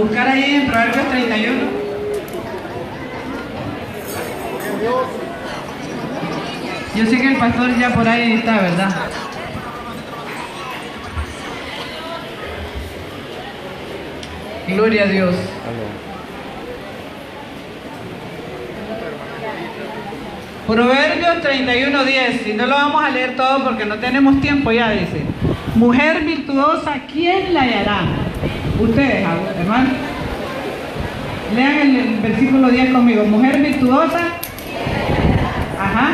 buscar ahí en Proverbios 31. Yo sé que el pastor ya por ahí está, ¿verdad? Gloria a Dios. Proverbios 31.10, y no lo vamos a leer todo porque no tenemos tiempo ya, dice. Mujer virtuosa, ¿quién la hallará? Ustedes, hermano. Lean el, versículo 10 conmigo. Mujer virtuosa. Ajá.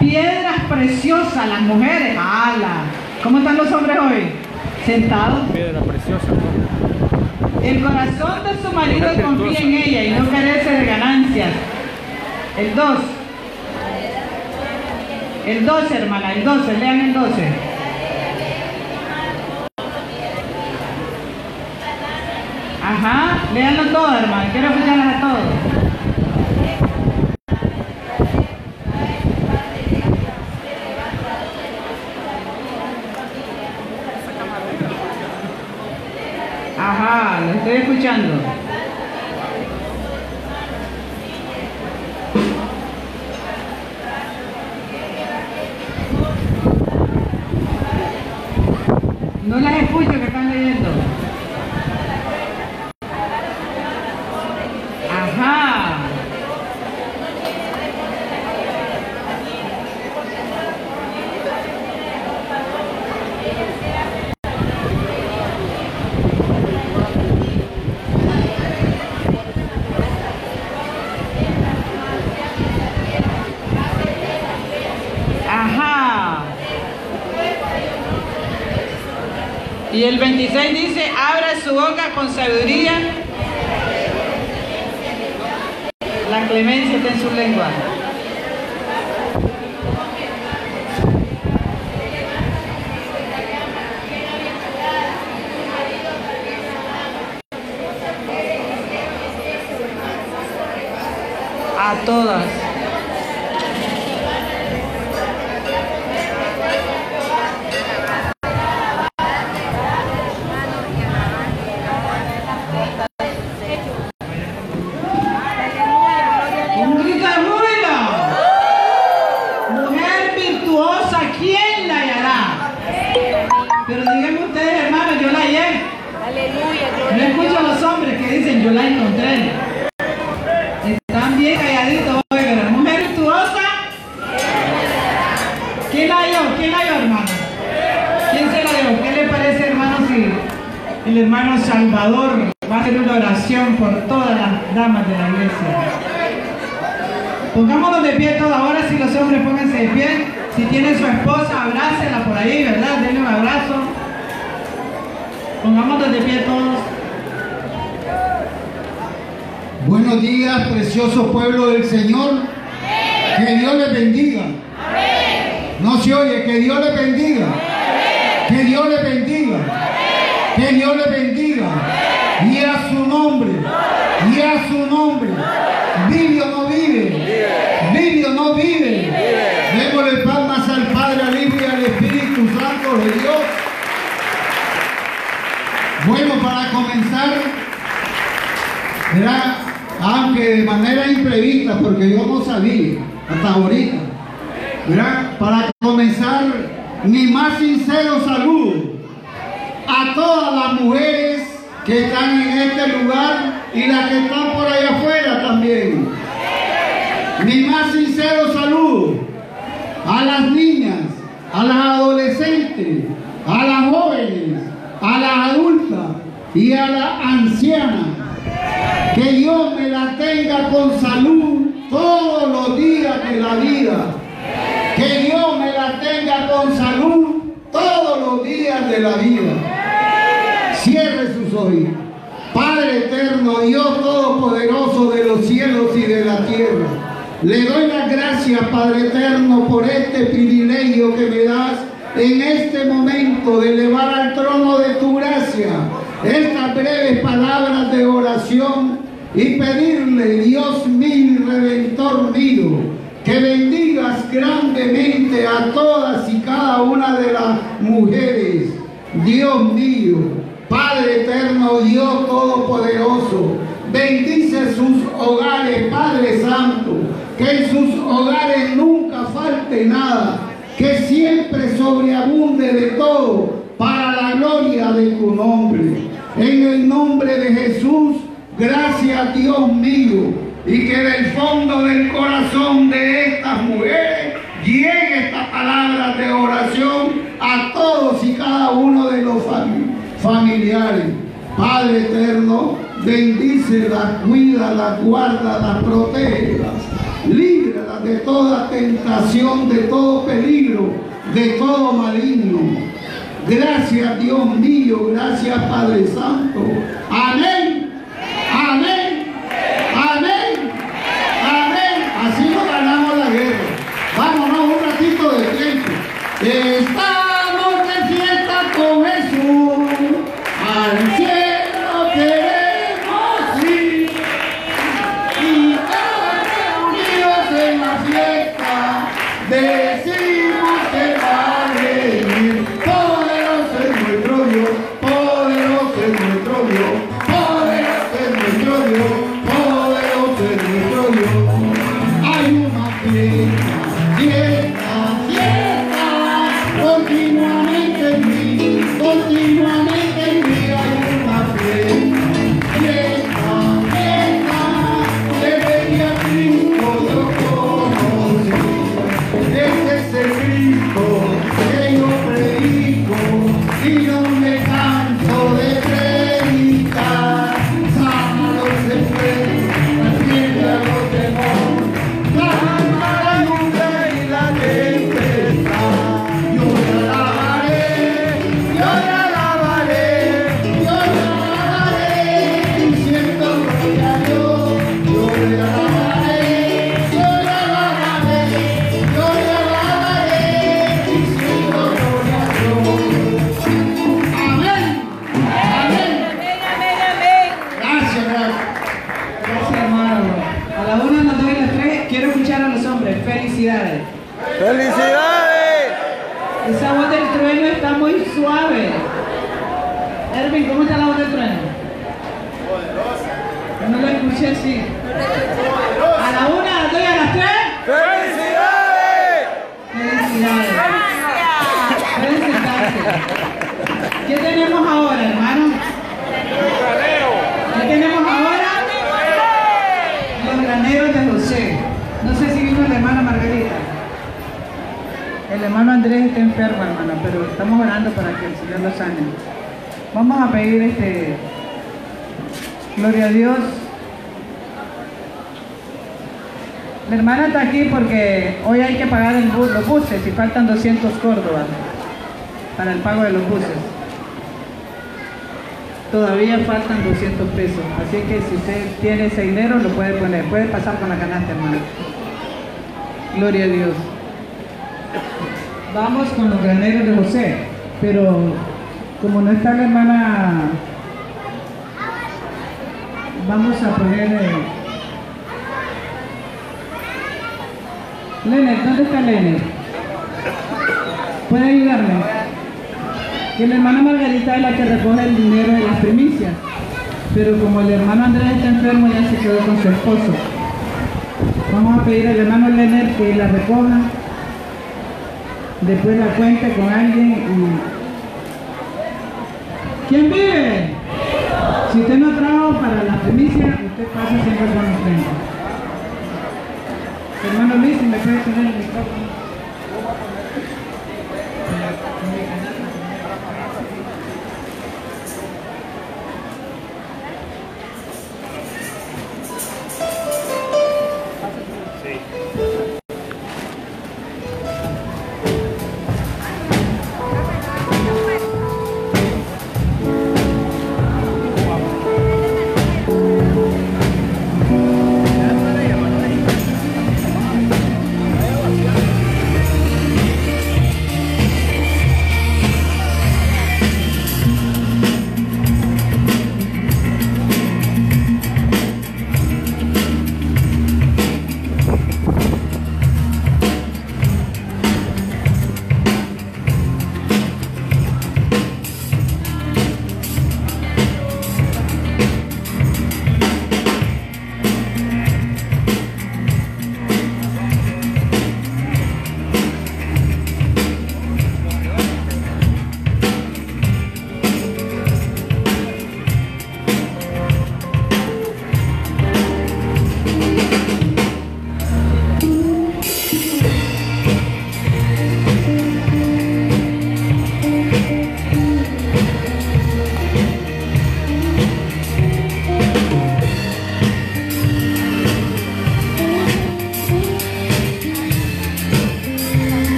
Piedras preciosas, las mujeres. ¡Hala! ¿Cómo están los hombres hoy? Sentados. Piedra preciosa. El corazón de su marido confía en ella y no carece de ganancias. El 2. El 12, hermana, el 12, lean el 12. Ajá, leanlo todo, hermano, quiero escucharlas a todos. Ajá, lo estoy escuchando. No las escucho que están leyendo. Ajá. Ajá. Y el 26 dice, abra su boca con sabiduría. Todas las damas de la iglesia? Pongámonos de pie todos ahora, si los hombres pónganse de pie. Si tienen su esposa, abrácela por ahí, ¿verdad? Denle un abrazo. Pongámonos de pie todos. Buenos días, precioso pueblo del Señor. Que Dios les bendiga. No se oye, que Dios les bendiga. Que Dios les bendiga. Que Dios les bendiga. Y a su nombre. Y a su nombre. Vive o no vive. Vive o no vive. Démosle palmas al Padre, al Hijo y al Espíritu Santo de Dios. Bueno, para comenzar, aunque de manera imprevista, porque yo no sabía hasta ahorita. Verá, para comenzar, mi más sincero saludo a todas las mujeres que están en este lugar y las que están por allá afuera también. Mi más sincero saludo a las niñas, a las adolescentes, a las jóvenes, a las adultas y a las ancianas. Que Dios me la tenga con salud todos los días de la vida. Que Dios me la tenga con salud todos los días de la vida. Cierre sus oídos. Padre eterno, Dios todopoderoso de los cielos y de la tierra. Le doy las gracias, Padre eterno, por este privilegio que me das en este momento de elevar al trono de tu gracia estas breves palabras de oración y pedirle, Dios mío redentor mío, que bendigas grandemente a todas y cada una de las mujeres Dios mío, Padre eterno, Dios todopoderoso, bendice sus hogares, Padre Santo, que en sus hogares nunca falte nada, que siempre sobreabunde de todo para la gloria de tu nombre. En el nombre de Jesús, gracias Dios mío, y que del fondo del corazón de estas mujeres llegue esta palabra de oración a todos y cada uno de los familiares. Padre eterno, bendícelas, cuídalas, guárdalas, protégelas, líbralas de toda tentación, de todo peligro, de todo maligno. Gracias Dios mío, gracias Padre Santo. Amén. Poderoso es Gloria a Dios. La hermana está aquí porque hoy hay que pagar los buses y faltan 200 córdobas para el pago de los buses. Todavía faltan 200 pesos, así que si usted tiene ese dinero lo puede poner, puede pasar con la canasta, hermano. Gloria a Dios. Vamos con los graneros de José, pero como no está la hermana, vamos a poner... eh, Leonel, ¿dónde está Leonel? ¿Puede ayudarme? Que la hermana Margarita es la que recoge el dinero de las primicias. Pero como el hermano Andrés está enfermo, ya se quedó con su esposo. Vamos a pedir al hermano Leonel que la recoja, después la cuente con alguien. ¿Quién vive? Si usted no trajo para la primicia, usted pasa siempre con ofrenda. Hermano Luis, si me puede poner el micrófono.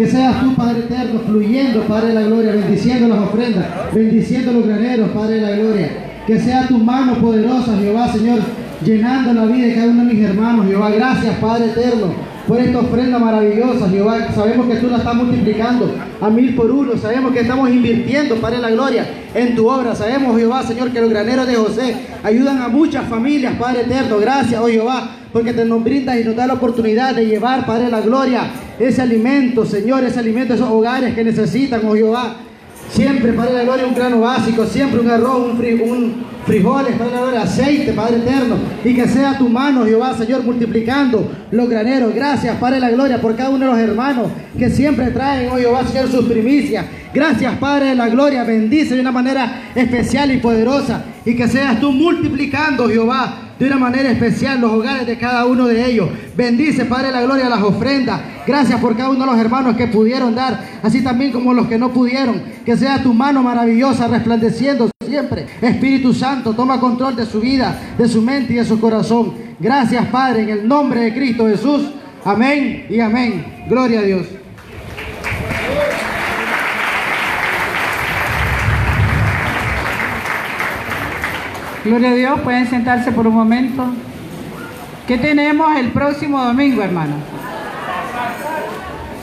Que seas tú, Padre eterno, fluyendo, Padre de la gloria, bendiciendo las ofrendas, bendiciendo los graneros, Padre de la gloria. Que sea tu mano poderosa, Jehová, Señor, llenando la vida de cada uno de mis hermanos, Jehová. Gracias, Padre eterno, por esta ofrenda maravillosa, Jehová. Sabemos que tú la estás multiplicando a mil por uno. Sabemos que estamos invirtiendo, Padre de la gloria, en tu obra. Sabemos, Jehová, Señor, que los graneros de José ayudan a muchas familias, Padre eterno. Gracias, oh Jehová, porque te nos y nos da la oportunidad de llevar, Padre de la gloria, ese alimento, Señor, ese alimento esos hogares que necesitan, oh Jehová. Siempre, Padre de la Gloria, un grano básico, siempre un arroz, un, fri- frijoles, Padre de la Gloria, aceite, Padre eterno. Y que sea tu mano, Jehová, Señor, multiplicando los graneros. Gracias, Padre de la Gloria, por cada uno de los hermanos que siempre traen, oh Jehová, Señor, sus primicias. Gracias, Padre de la Gloria, bendice de una manera especial y poderosa. Y que seas tú multiplicando, Jehová, de una manera especial los hogares de cada uno de ellos. Bendice, Padre la Gloria, las ofrendas. Gracias por cada uno de los hermanos que pudieron dar, así también como los que no pudieron. Que sea tu mano maravillosa resplandeciendo siempre. Espíritu Santo, toma control de su vida, de su mente y de su corazón. Gracias, Padre, en el nombre de Cristo Jesús. Amén y amén. Gloria a Dios. Gloria a Dios, pueden sentarse por un momento. ¿Qué tenemos el próximo domingo, hermano?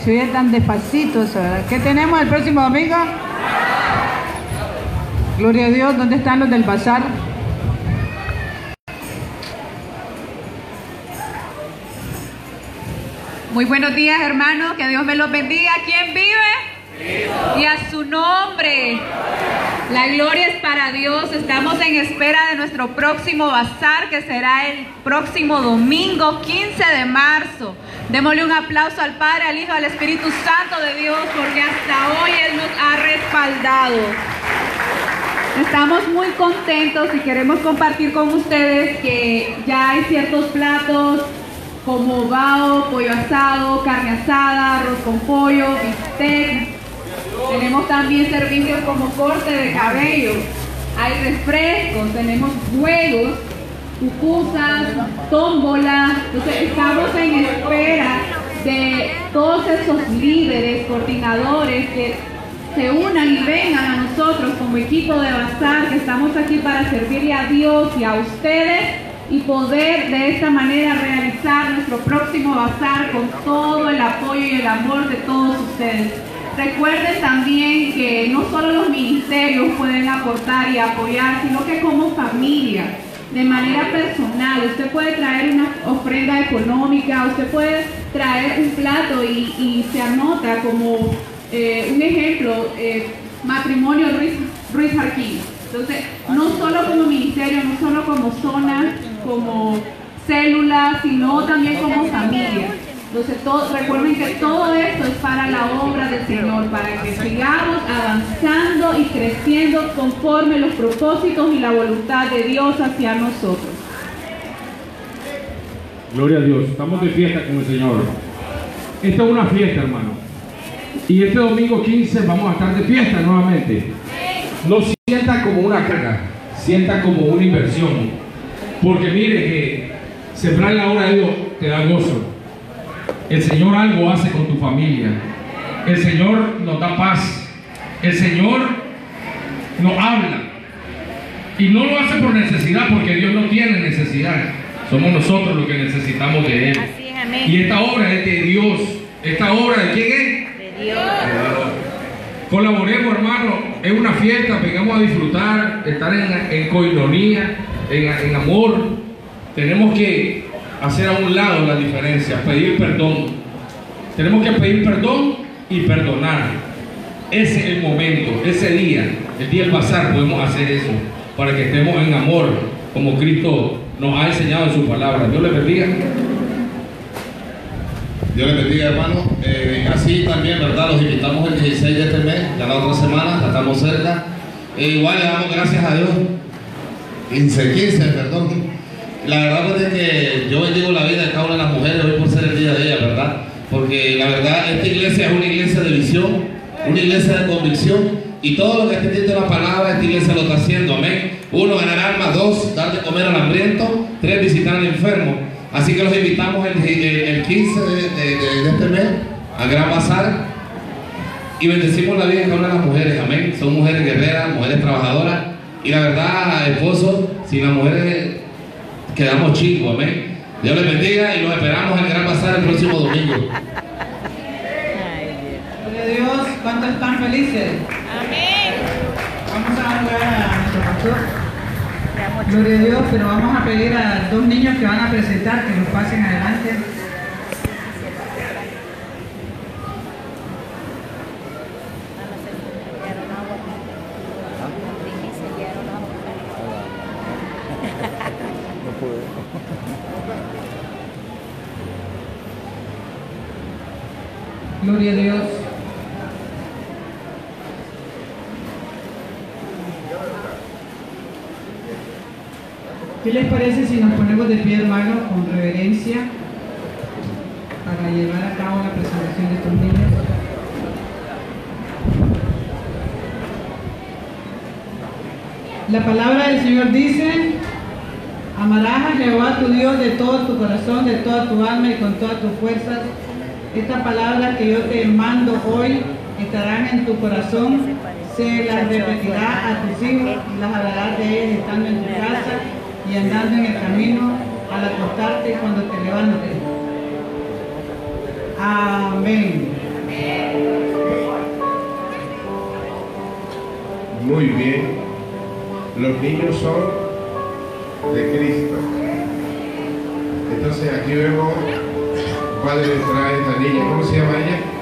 Se oye tan despacito eso, ¿verdad? ¿Qué tenemos el próximo domingo? Gloria a Dios, ¿dónde están los del bazar? Muy buenos días, hermanos. Que Dios me los bendiga. ¿Quién vive? Y a su nombre. La gloria es para Dios. Estamos en espera de nuestro próximo bazar, que será el próximo domingo 15 de marzo. Démosle un aplauso al Padre, al Hijo, al Espíritu Santo de Dios, porque hasta hoy Él nos ha respaldado. Estamos muy contentos y queremos compartir con ustedes que ya hay ciertos platos como bao, pollo asado, carne asada, arroz con pollo, bistec. Tenemos también servicios como corte de cabello. Hay refrescos, tenemos juegos, pupusas, tómbola. Entonces estamos en espera de todos esos líderes, coordinadores que se unan y vengan a nosotros como equipo de Bazar, que estamos aquí para servirle a Dios y a ustedes y poder de esta manera realizar nuestro próximo bazar con todo el apoyo y el amor de todos ustedes. Recuerden también que no solo los ministerios pueden aportar y apoyar, sino que como familia, de manera personal, usted puede traer una ofrenda económica, usted puede traer un plato y, se anota como eh, un ejemplo, eh, matrimonio Ruiz, Ruiz. Entonces, no solo como ministerio, no solo como zona, como célula, sino también como familia. Entonces, recuerden que todo esto es para la obra del Señor, para que sigamos avanzando y creciendo conforme los propósitos y la voluntad de Dios hacia nosotros. Gloria a Dios, estamos de fiesta con el Señor. Esta es una fiesta, hermano. Y este domingo 15 vamos a estar de fiesta nuevamente. No sienta como una carga, sienta como una inversión. Porque mire que sembrar la obra de Dios te da gozo. El Señor algo hace con tu familia. El Señor nos da paz. El Señor nos habla. Y no lo hace por necesidad, porque Dios no tiene necesidad. Somos nosotros los que necesitamos de Él. Así es. Y esta obra es de Dios. ¿Esta obra de quién es? De Dios. De Dios. Colaboremos, hermano, es una fiesta, vengamos a disfrutar, estar en, en coinonía, en, en amor. Tenemos que hacer a un lado la diferencia, pedir perdón. Tenemos que pedir perdón y perdonar. Ese es el momento, ese día, el día del bazar, podemos hacer eso para que estemos en amor, como Cristo nos ha enseñado en su palabra. Dios le bendiga. Dios les bendiga, hermano. Eh, así también, ¿verdad? Los invitamos el 16 de este mes, ya la otra semana, ya estamos cerca. Eh, igual le damos gracias a Dios. 15, 15, perdón. La verdad pues, es que yo bendigo la vida de cada una de las mujeres hoy por ser el día de ellas, ¿verdad? Porque la verdad, esta iglesia es una iglesia de visión, una iglesia de convicción. Y todo lo que esté diciendo la palabra, esta iglesia lo está haciendo, amén. Uno, ganar alma. Dos, dar de comer al hambriento. Tres, visitar al enfermo. Así que los invitamos el, el- el 15 de, este mes al Gran Bazar y bendecimos la vida de cada una de las mujeres, amén. Son mujeres guerreras, mujeres trabajadoras y la verdad, esposos, sin las mujeres quedamos chicos, amén. Dios les bendiga y los esperamos en el Gran Bazar el próximo domingo. Gloria a Dios, ¿cuántos están felices? Vamos a hablar a nuestro pastor. Gloria a Dios, pero vamos a pedir a dos niños que van a presentar que nos pasen adelante. Gloria a Dios. ¿Qué les parece si nos ponemos de pie, hermano, con reverencia para llevar a cabo la presentación de estos niños? La palabra del Señor dice, amarás a Jehová tu Dios de todo tu corazón, de toda tu alma y con todas tus fuerzas. Estas palabras que yo te mando hoy estarán en tu corazón, se las repetirás a tus hijos y las hablarás de ellas estando en tu casa y andando en el camino al acostarte cuando te levantes. Amén. Muy bien. Los niños son de Cristo. Entonces aquí vemos, padre trae esta niña, ¿cómo se llama ella?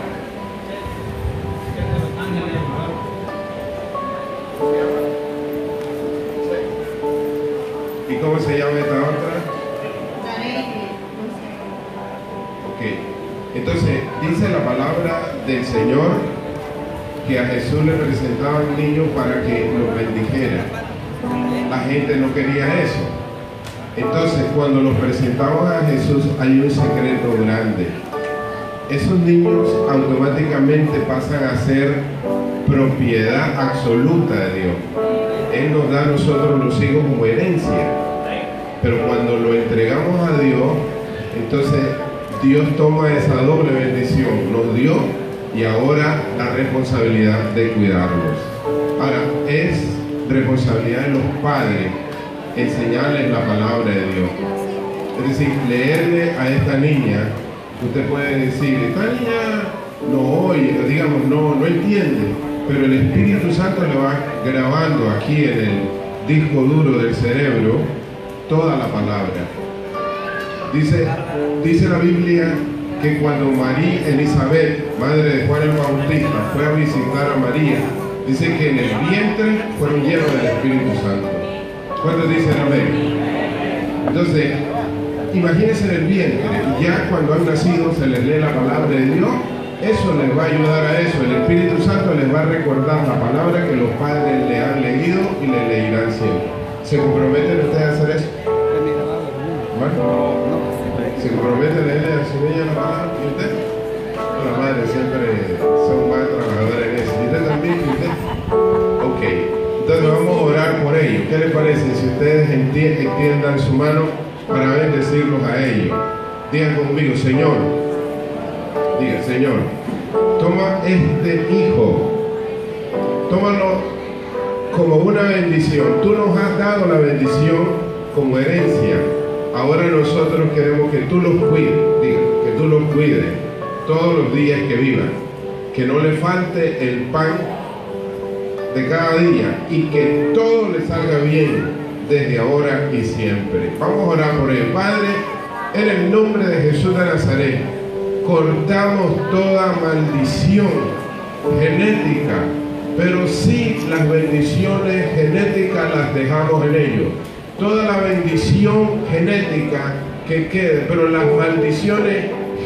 Del Señor que a Jesús le presentaba un niño para que lo bendijera. La gente no quería eso. Entonces, cuando los presentamos a Jesús, hay un secreto grande. Esos niños automáticamente pasan a ser propiedad absoluta de Dios. Él nos da a nosotros los hijos como herencia. Pero cuando lo entregamos a Dios, entonces Dios toma esa doble bendición. Nos dio y ahora la responsabilidad de cuidarlos. Ahora, es responsabilidad de los padres enseñarles la palabra de Dios. Es decir, leerle a esta niña, usted puede decir, esta niña no oye, digamos, no, no entiende, pero el Espíritu Santo le va grabando aquí en el disco duro del cerebro toda la palabra. Dice, dice la Biblia que cuando María Elizabeth, madre de Juan el Bautista, fue a visitar a María, dice que en el vientre fueron llenos del Espíritu Santo. ¿Cuántos dicen amén? Entonces, imagínense en el vientre, y ya cuando han nacido se les lee la palabra de Dios, eso les va a ayudar a eso. El Espíritu Santo les va a recordar la palabra que los padres le han leído y le leerán siempre. ¿Se comprometen ustedes a hacer eso? Bueno, ¿se comprometen a leerle a su niña la palabra? ¿Y usted? Las madres siempre son más trabajadoras en eso. ¿Y usted también? ¿Y usted? Ok. Entonces vamos a orar por ellos. ¿Qué les parece si ustedes extiendan su mano para bendecirlos a ellos? Digan conmigo, Señor. Diga, Señor, toma este hijo, tómalo como una bendición. Tú nos has dado la bendición como herencia. Ahora nosotros queremos que tú los cuides, diga, que tú los cuides todos los días que vivan. Que no le falte el pan de cada día y que todo le salga bien desde ahora y siempre. Vamos a orar por él. Padre, en el nombre de Jesús de Nazaret, cortamos toda maldición genética, pero sí las bendiciones genéticas las dejamos en ellos. Toda la bendición genética que quede, pero las maldiciones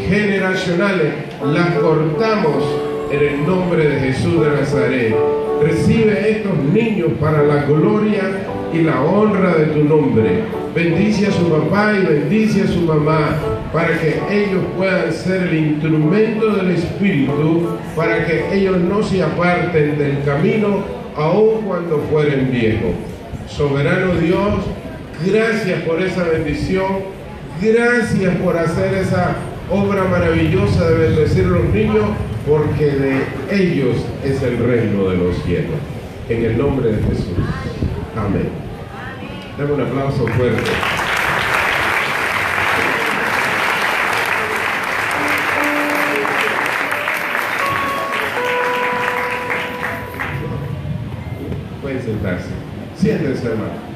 generacionales las cortamos en el nombre de Jesús de Nazaret. Recibe estos niños para la gloria y la honra de tu nombre. Bendice a su papá y bendice a su mamá para que ellos puedan ser el instrumento del Espíritu, para que ellos no se aparten del camino aun cuando fueren viejos. Soberano Dios, gracias por esa bendición, gracias por hacer esa obra maravillosa de bendecir a los niños, porque de ellos es el reino de los cielos. En el nombre de Jesús. Amén. Dame un aplauso fuerte. Pueden sentarse. Siéntense, hermano.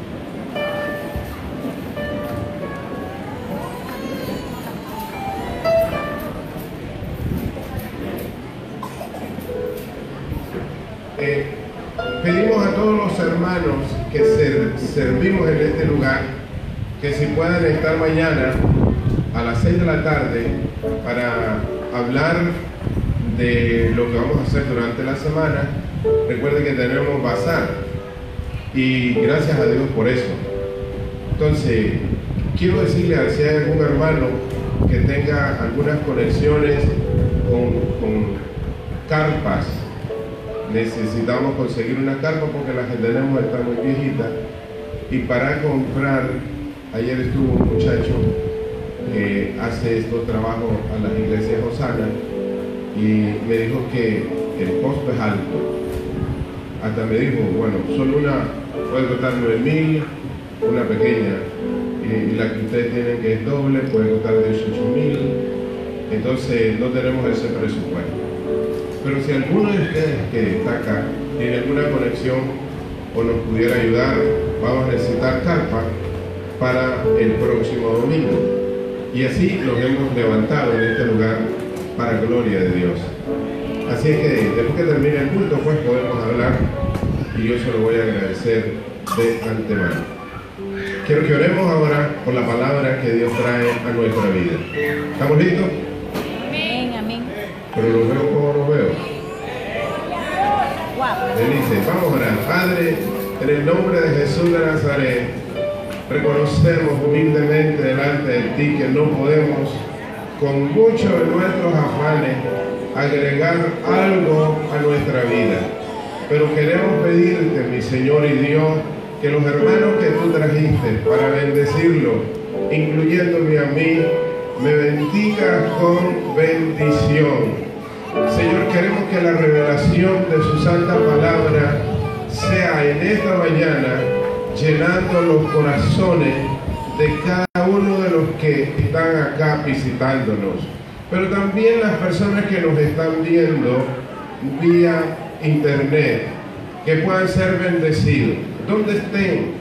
Hermanos que ser- servimos en este lugar que si puedan estar mañana a las 6 de la tarde para hablar de lo que vamos a hacer durante la semana. Recuerden que tenemos bazar y gracias a Dios por eso. Entonces, quiero decirle a si hay algún hermano que tenga algunas conexiones con, con carpas, necesitamos conseguir una carpa porque las que tenemos están muy viejitas. Y para comprar, ayer estuvo un muchacho que hace estos trabajos a las iglesias Osana y me dijo que el costo es alto. Hasta me dijo, bueno, solo una puede costar 9 mil, una pequeña, y la que ustedes tienen que es doble puede costar 18 mil. Entonces no tenemos ese presupuesto. Pero si alguno de ustedes que está acá tiene alguna conexión o nos pudiera ayudar, vamos a necesitar carpa para el próximo domingo. Y así nos hemos levantado en este lugar para gloria de Dios. Así es que después que termine el culto, pues podemos hablar y yo se lo voy a agradecer de antemano. Quiero que oremos ahora por la palabra que Dios trae a nuestra vida. ¿Estamos listos? Pero lo veo como lo veo. Felices, vamos a orar. Padre, en el nombre de Jesús de Nazaret, reconocemos humildemente delante de ti que no podemos, con muchos de nuestros afanes, agregar algo a nuestra vida. Pero queremos pedirte, mi Señor y Dios, que los hermanos que tú trajiste para bendecirlo, incluyéndome a mí, me bendigas con bendición. Señor, queremos que la revelación de su santa palabra sea en esta mañana llenando los corazones de cada uno de los que están acá visitándonos, pero también las personas que nos están viendo vía internet, que puedan ser bendecidos, donde estén,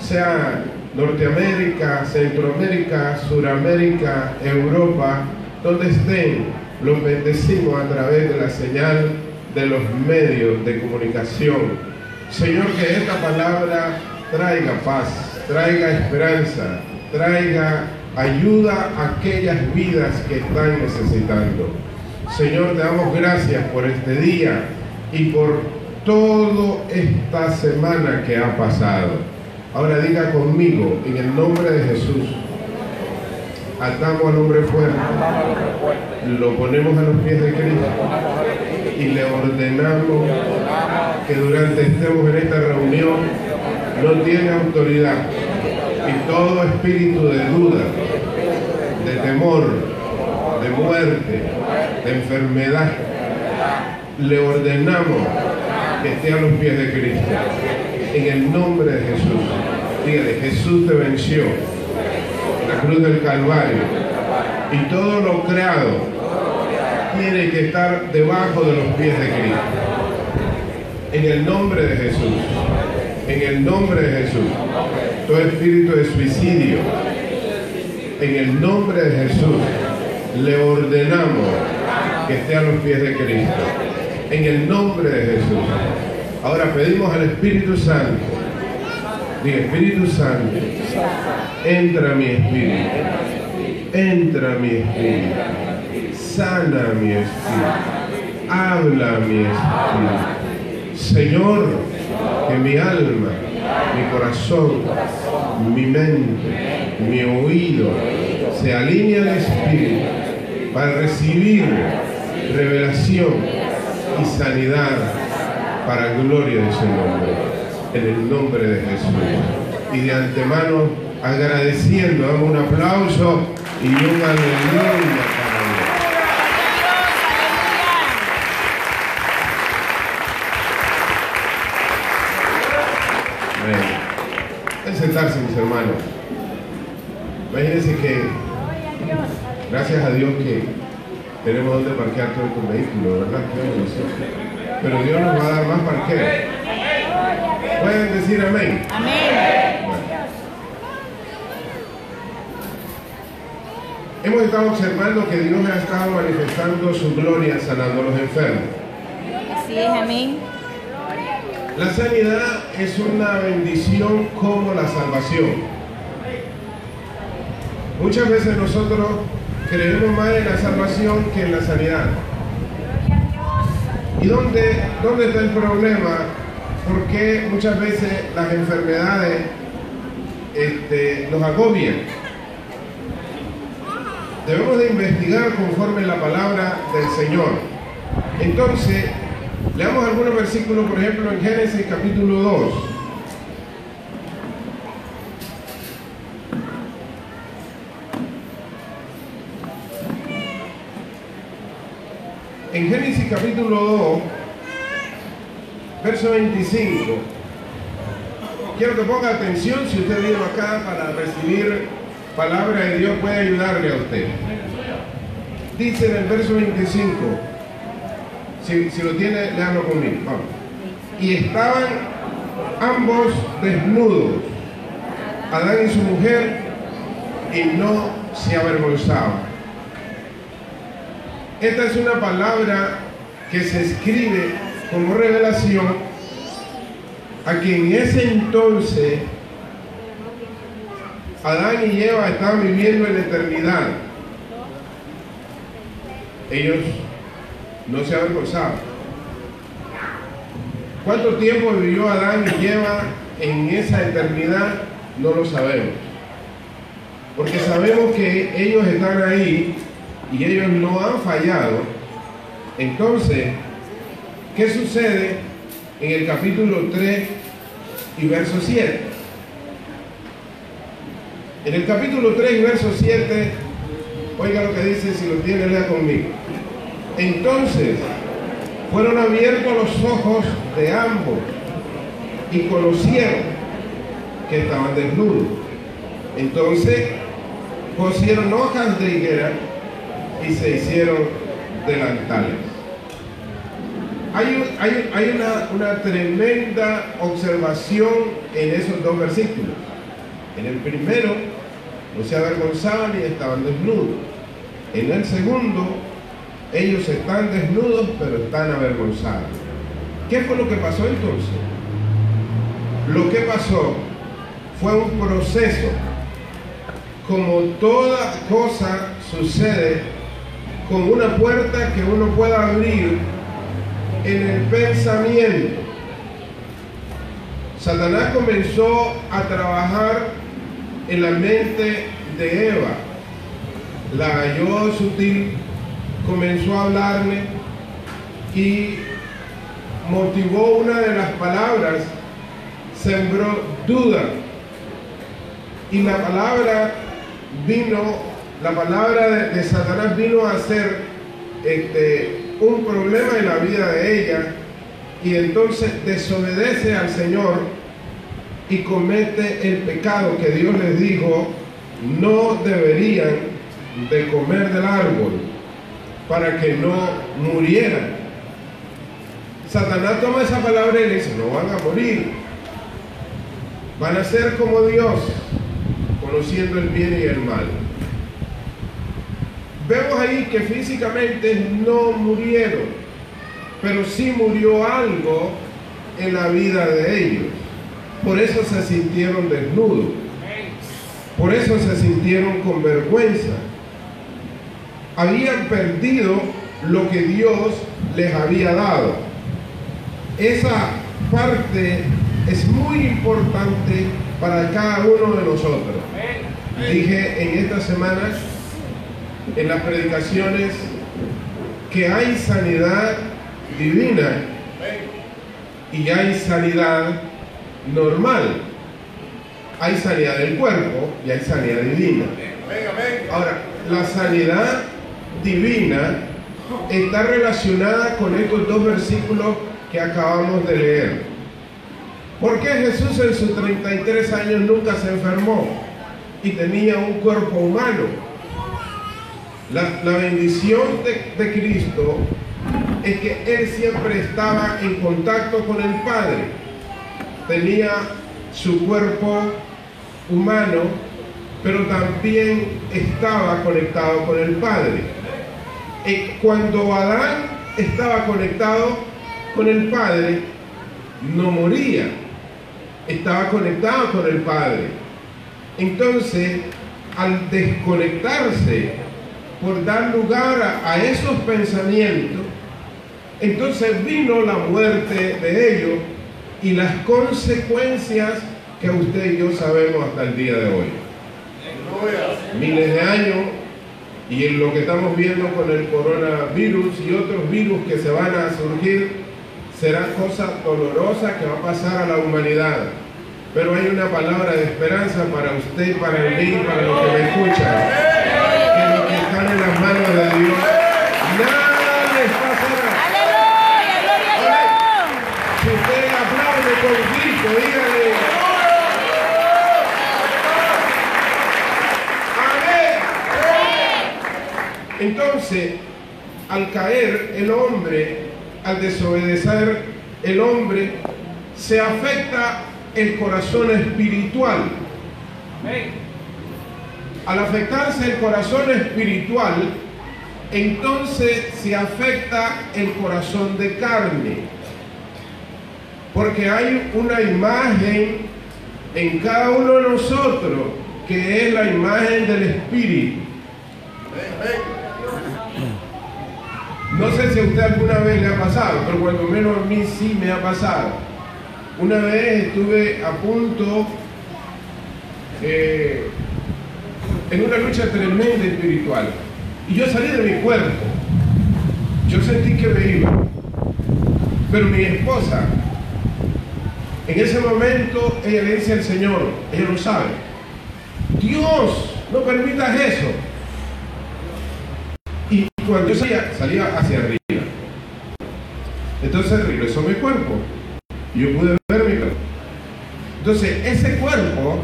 sea Norteamérica, Centroamérica, Suramérica, Europa, donde estén, los bendecimos a través de la señal de los medios de comunicación. Señor, que esta palabra traiga paz, traiga esperanza, traiga ayuda a aquellas vidas que están necesitando. Señor, te damos gracias por este día y por toda esta semana que ha pasado. Ahora diga conmigo, en el nombre de Jesús, atamos al hombre fuerte, lo ponemos a los pies de Cristo y le ordenamos que durante estemos en esta reunión no tiene autoridad y todo espíritu de duda, de temor, de muerte, de enfermedad, le ordenamos que esté a los pies de Cristo. En el nombre de Jesús. Dígale, Jesús te venció. La cruz del Calvario. Y todo lo creado tiene que estar debajo de los pies de Cristo. En el nombre de Jesús. En el nombre de Jesús. Todo espíritu de suicidio. En el nombre de Jesús. Le ordenamos que esté a los pies de Cristo. En el nombre de Jesús. Ahora pedimos al Espíritu Santo. Diga, Espíritu Santo, entra mi espíritu. Entra mi espíritu. Sana mi espíritu. Habla mi espíritu. Señor, que mi alma, mi corazón, mi mente, mi oído se alinee al Espíritu para recibir revelación y sanidad para gloria de su nombre, en el nombre de Jesús. Y de antemano agradeciendo, un aplauso y un aleluya para Dios. Amén. Pueden sentarse mis hermanos. Imagínense que, gracias a Dios que tenemos donde parquear todo tu vehículo, ¿verdad? Pero Dios nos va a dar más parqueos. Pueden decir amén. Bueno. Hemos estado observando que Dios ha estado manifestando su gloria sanando a los enfermos. Así es, amén. La sanidad es una bendición como la salvación. Muchas veces nosotros creemos más en la salvación que en la sanidad. ¿Y dónde, dónde está el problema? Porque muchas veces las enfermedades este, nos agobian. Debemos de investigar conforme la palabra del Señor. Entonces, leamos algunos versículos, por ejemplo, en Génesis capítulo 2. En Génesis capítulo 2, verso 25, quiero que ponga atención si usted vino acá para recibir palabra de Dios, puede ayudarle a usted. Dice en el verso 25, si, lo tiene, léalo conmigo. Y estaban ambos desnudos, Adán y su mujer, y no se avergonzaban. Esta es una palabra que se escribe como revelación a que en ese entonces Adán y Eva estaban viviendo en la eternidad. Ellos no se avergonzaban. ¿Cuánto tiempo vivió Adán y Eva en esa eternidad? No lo sabemos. Porque sabemos que ellos están ahí y ellos no han fallado, entonces, ¿qué sucede en el capítulo 3 y verso 7? En el capítulo 3 y verso 7, oiga lo que dice, si lo tiene, lea conmigo. Entonces, fueron abiertos los ojos de ambos y conocieron que estaban desnudos. Entonces, cosieron hojas de higuera y se hicieron delantales. Hay una, una tremenda observación en esos dos versículos. En el primero, no se avergonzaban y estaban desnudos. En el segundo, ellos están desnudos pero están avergonzados. ¿Qué fue lo que pasó entonces? Lo que pasó fue un proceso. Como toda cosa sucede con una puerta que uno pueda abrir en el pensamiento. Satanás comenzó a trabajar en la mente de Eva. La halló sutil, comenzó a hablarle y motivó una de las palabras, sembró duda. Y la palabra vino, la palabra de, Satanás vino a ser este, un problema en la vida de ella y entonces desobedece al Señor y comete el pecado que Dios les dijo no deberían de comer del árbol para que no murieran. Satanás toma esa palabra y le dice, no van a morir. Van a ser como Dios, conociendo el bien y el mal. Vemos ahí que físicamente no murieron, pero sí murió algo en la vida de ellos. Por eso se sintieron desnudos. Por eso se sintieron con vergüenza. Habían perdido lo que Dios les había dado. Esa parte es muy importante para cada uno de nosotros. Dije en estas semanas, en las predicaciones, que hay sanidad divina y hay sanidad normal. Hay sanidad del cuerpo y hay sanidad divina. Ahora, la sanidad divina está relacionada con estos dos versículos que acabamos de leer. ¿Por qué Jesús en sus 33 años nunca se enfermó y tenía un cuerpo humano? La, la bendición de, de Cristo es que Él siempre estaba en contacto con el Padre. Tenía su cuerpo humano, pero también estaba conectado con el Padre. Cuando Adán estaba conectado con el Padre, no moría, estaba conectado con el Padre. Entonces, al desconectarse por dar lugar a, a esos pensamientos, entonces vino la muerte de ellos y las consecuencias que usted y yo sabemos hasta el día de hoy. Miles de años y en lo que estamos viendo con el coronavirus y otros virus que se van a surgir, serán cosas dolorosas que va a pasar a la humanidad. Pero hay una palabra de esperanza para usted, para mí, para los que me escuchan. Que los que están en las manos de Dios, nada les pasará. ¡Aleluya! ¡Gloria a Dios! Si usted aplaude con grito, dígale. Amén. Entonces, al caer el hombre, al desobedecer el hombre, se afecta el corazón espiritual. Al afectarse el corazón espiritual, entonces se afecta el corazón de carne. Porque hay una imagen en cada uno de nosotros que es la imagen del Espíritu. No sé si a usted alguna vez le ha pasado, pero cuando menos a mí sí me ha pasado. Una vez estuve a punto eh, en una lucha tremenda espiritual y yo salí de mi cuerpo. Yo sentí que me iba. Pero mi esposa, en ese momento, ella le dice al Señor, ella lo sabe, Dios, no permitas eso. Yo salía, hacia arriba. Entonces regresó mi cuerpo. Yo pude ver mi cuerpo. Entonces, ese cuerpo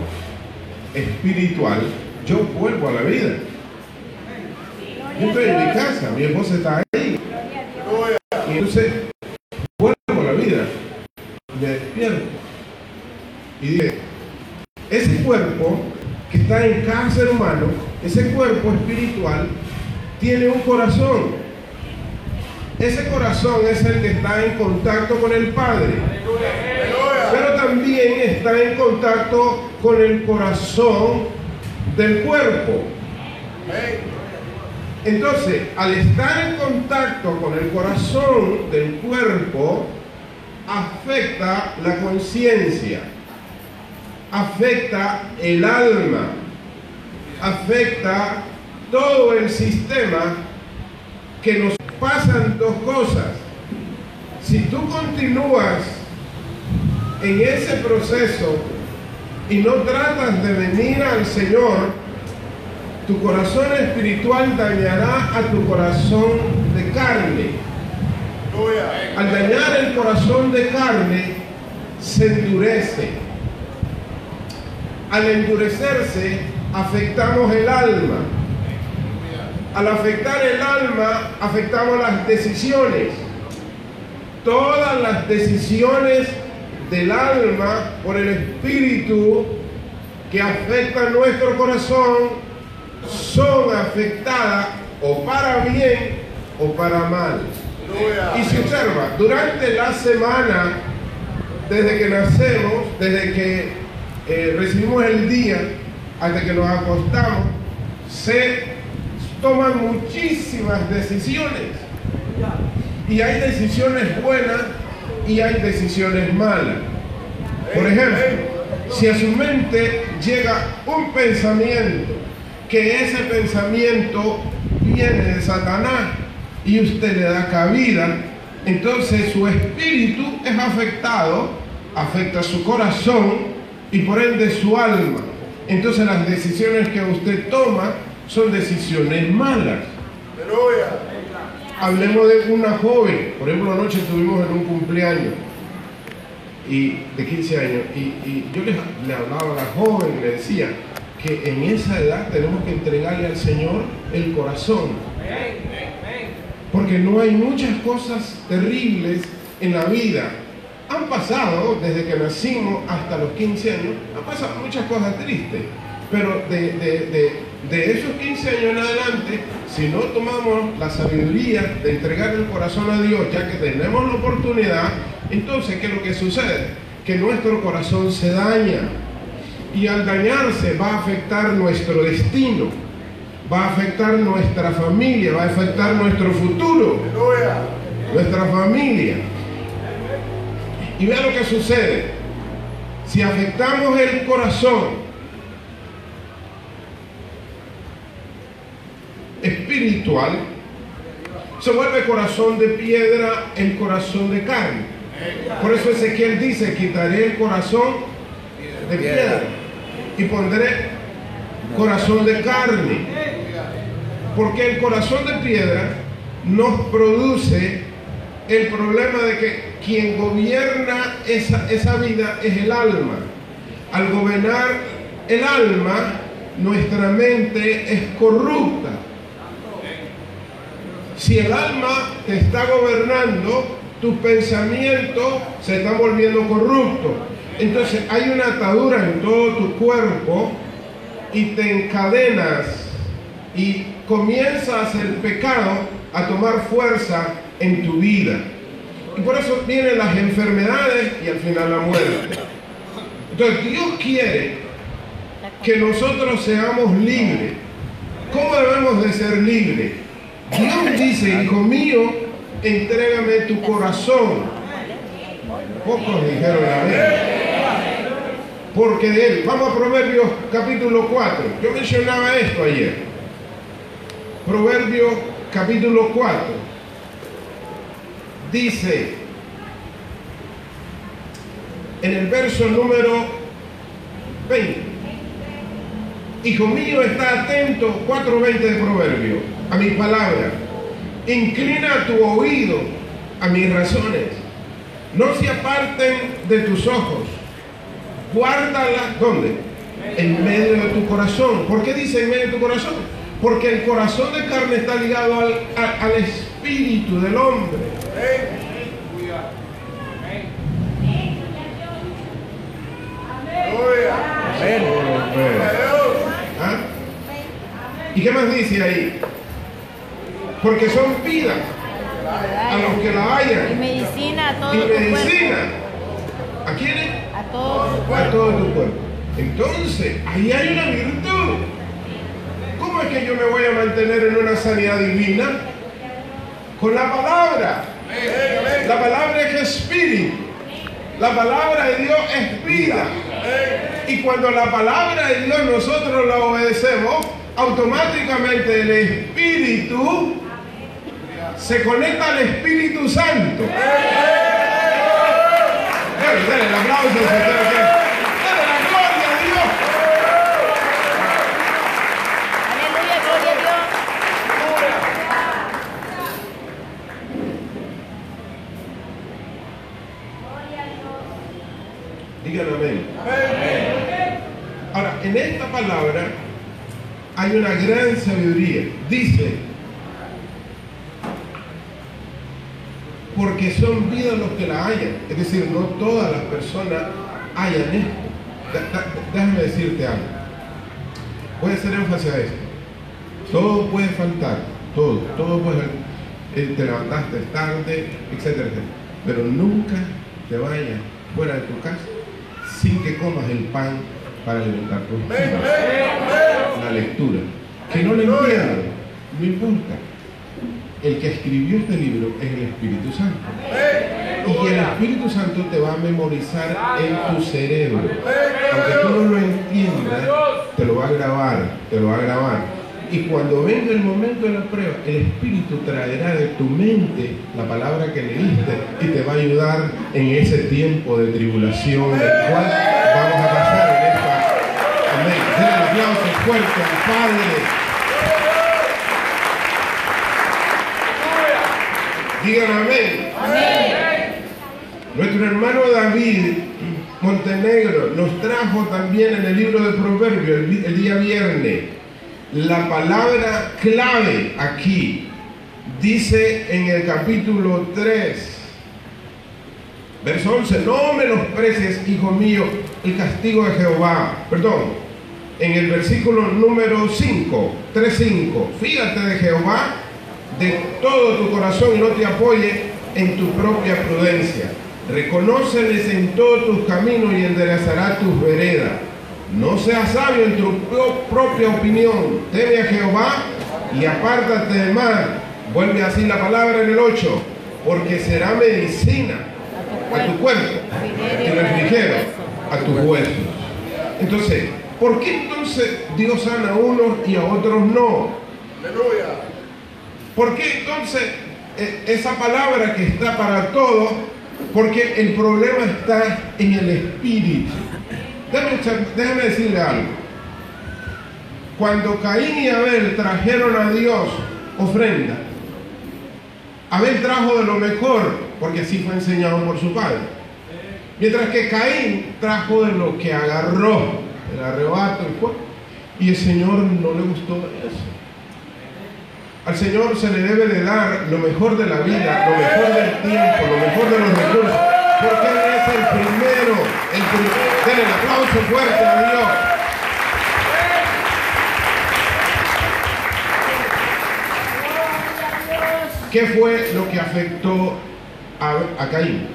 espiritual, yo vuelvo a la vida. Yo estoy en mi casa, mi esposa está ahí. Y entonces, vuelvo a la vida. Me despierto. Y dije, ese cuerpo que está en cada ser humano, ese cuerpo espiritual, tiene un corazón. Ese corazón es el que está en contacto con el Padre. Pero también está en contacto con el corazón del cuerpo. Entonces, al estar en contacto con el corazón del cuerpo, afecta la conciencia, afecta el alma, afecta todo el sistema que nos pasan dos cosas. Si tú continúas en ese proceso y no tratas de venir al Señor, tu corazón espiritual dañará a tu corazón de carne. Al dañar el corazón de carne, se endurece. Al endurecerse, afectamos el alma. Al afectar el alma, afectamos las decisiones. todas las decisiones del alma por el espíritu que afectan nuestro corazón son afectadas o para bien o para mal. Y se observa, durante la semana, desde que nacemos, desde que eh, recibimos el día, hasta que nos acostamos, se toman muchísimas decisiones. Y hay decisiones buenas y hay decisiones malas. Por ejemplo, si a su mente llega un pensamiento, que ese pensamiento viene de Satanás y usted le da cabida, entonces su espíritu es afectado, afecta su corazón y por ende su alma. Entonces las decisiones que usted toma son decisiones malas. Hablemos de una joven, por ejemplo anoche estuvimos en un cumpleaños y de 15 años y, y yo le, le hablaba a la joven y le decía que en esa edad tenemos que entregarle al Señor el corazón. Porque no hay muchas cosas terribles en la vida. Han pasado, desde que nacimos hasta los 15 años, han pasado muchas cosas tristes. Pero de, de- de- de esos 15 años en adelante, si no tomamos la sabiduría de entregar el corazón a Dios, ya que tenemos la oportunidad, entonces, ¿qué es lo que sucede? Que nuestro corazón se daña. Y al dañarse va a afectar nuestro destino, va a afectar nuestra familia, va a afectar nuestro futuro, nuestra familia. Y vea lo que sucede. Si afectamos el corazón espiritual, se vuelve corazón de piedra el corazón de carne. Por eso Ezequiel dice, quitaré el corazón de piedra y pondré corazón de carne. Porque el corazón de piedra nos produce el problema de que quien gobierna esa, esa vida es el alma. Al gobernar el alma, nuestra mente es corrupta. Si el alma te está gobernando, tus pensamientos se están volviendo corruptos. Entonces hay una atadura en todo tu cuerpo y te encadenas y comienzas el pecado a tomar fuerza en tu vida. Y por eso vienen las enfermedades y al final la muerte. Entonces Dios quiere que nosotros seamos libres. ¿Cómo debemos de ser libres? Dios dice, hijo mío, entrégame tu corazón. Pocos dijeron amén. Porque de él, vamos a Proverbios capítulo 4. Yo mencionaba esto ayer. Proverbios capítulo 4. Dice en el verso número 20. Hijo mío, está atento, 4.20 de Proverbio, a mis palabras. Inclina tu oído a mis razones. No se aparten de tus ojos. Guárdalas, ¿dónde? En medio de tu corazón. ¿Por qué dice en medio de tu corazón? Porque el corazón de carne está ligado al, al espíritu del hombre. ¿Ah? ¿Y qué más dice ahí? Porque son vidas a los que la Y hayan. medicina a todo Y tu cuerpo. medicina. ¿A quiénes? A todo tu a cuerpo. todo tu cuerpo. Entonces, ahí hay una virtud. ¿Cómo es que yo me voy a mantener en una sanidad divina? Con la palabra. La palabra es espíritu. La palabra de Dios es vida. Y cuando la palabra de Dios nosotros la obedecemos, automáticamente el espíritu se conecta al Espíritu Santo. Dale, dale el aplauso si usted lo quiere. Dale la gloria a Dios. Aleluya, gloria a Dios. Díganme amén. Ahora, en esta palabra hay una gran sabiduría. Dice, porque son vidas los que la hayan. Es decir, no todas las personas hayan esto. Déjame decirte algo. Voy a hacer énfasis a esto. Todo puede faltar, todo, todo puede eh, te levantaste tarde, etcétera, etcétera. Pero nunca te vayas fuera de tu casa sin que comas el pan para alimentar tu espíritu. La lectura. Que no lo entiendan, no importa. El que escribió este libro es el Espíritu Santo. Y el Espíritu Santo te va a memorizar en tu cerebro. Aunque tú no lo entiendas, te lo va a grabar, te lo va a grabar. Y cuando venga el momento de la prueba, el Espíritu traerá de tu mente la palabra que leíste y te va a ayudar en ese tiempo de tribulación, el cual vamos a pasar en esta. Amén. Fuerte al Padre. Digan amén. Nuestro hermano David Montenegro nos trajo también en el libro de Proverbios el día viernes la palabra clave aquí. Dice en el capítulo 3, verso 11, no menosprecies, hijo mío, el castigo de Jehová. Perdón, en el versículo número 5, 3.5, fíjate de Jehová de todo tu corazón y no te apoye en tu propia prudencia. Reconóceles en todos tus caminos y enderezará tus veredas. No seas sabio en tu pro- propia opinión. Teme a Jehová y apártate del mal. Vuelve así la palabra en el 8, porque será medicina a tu cuerpo, a tu refrigerio, a tus huesos. Entonces, ¿por qué entonces Dios sana a unos y a otros no? ¿Por qué entonces eh, esa palabra que está para todos? Porque el problema está en el espíritu. Déjame, déjame decirle algo. Cuando Caín y Abel trajeron a Dios ofrenda, Abel trajo de lo mejor, porque así fue enseñado por su padre. Mientras que Caín trajo de lo que agarró, el arrebato y. Y el Señor no le gustó eso. Al Señor se le debe de dar lo mejor de la vida, lo mejor del tiempo, lo mejor de los recursos, porque Él es el primero, el primero. Denle el aplauso fuerte a Dios. ¿Qué fue lo que afectó a Caín?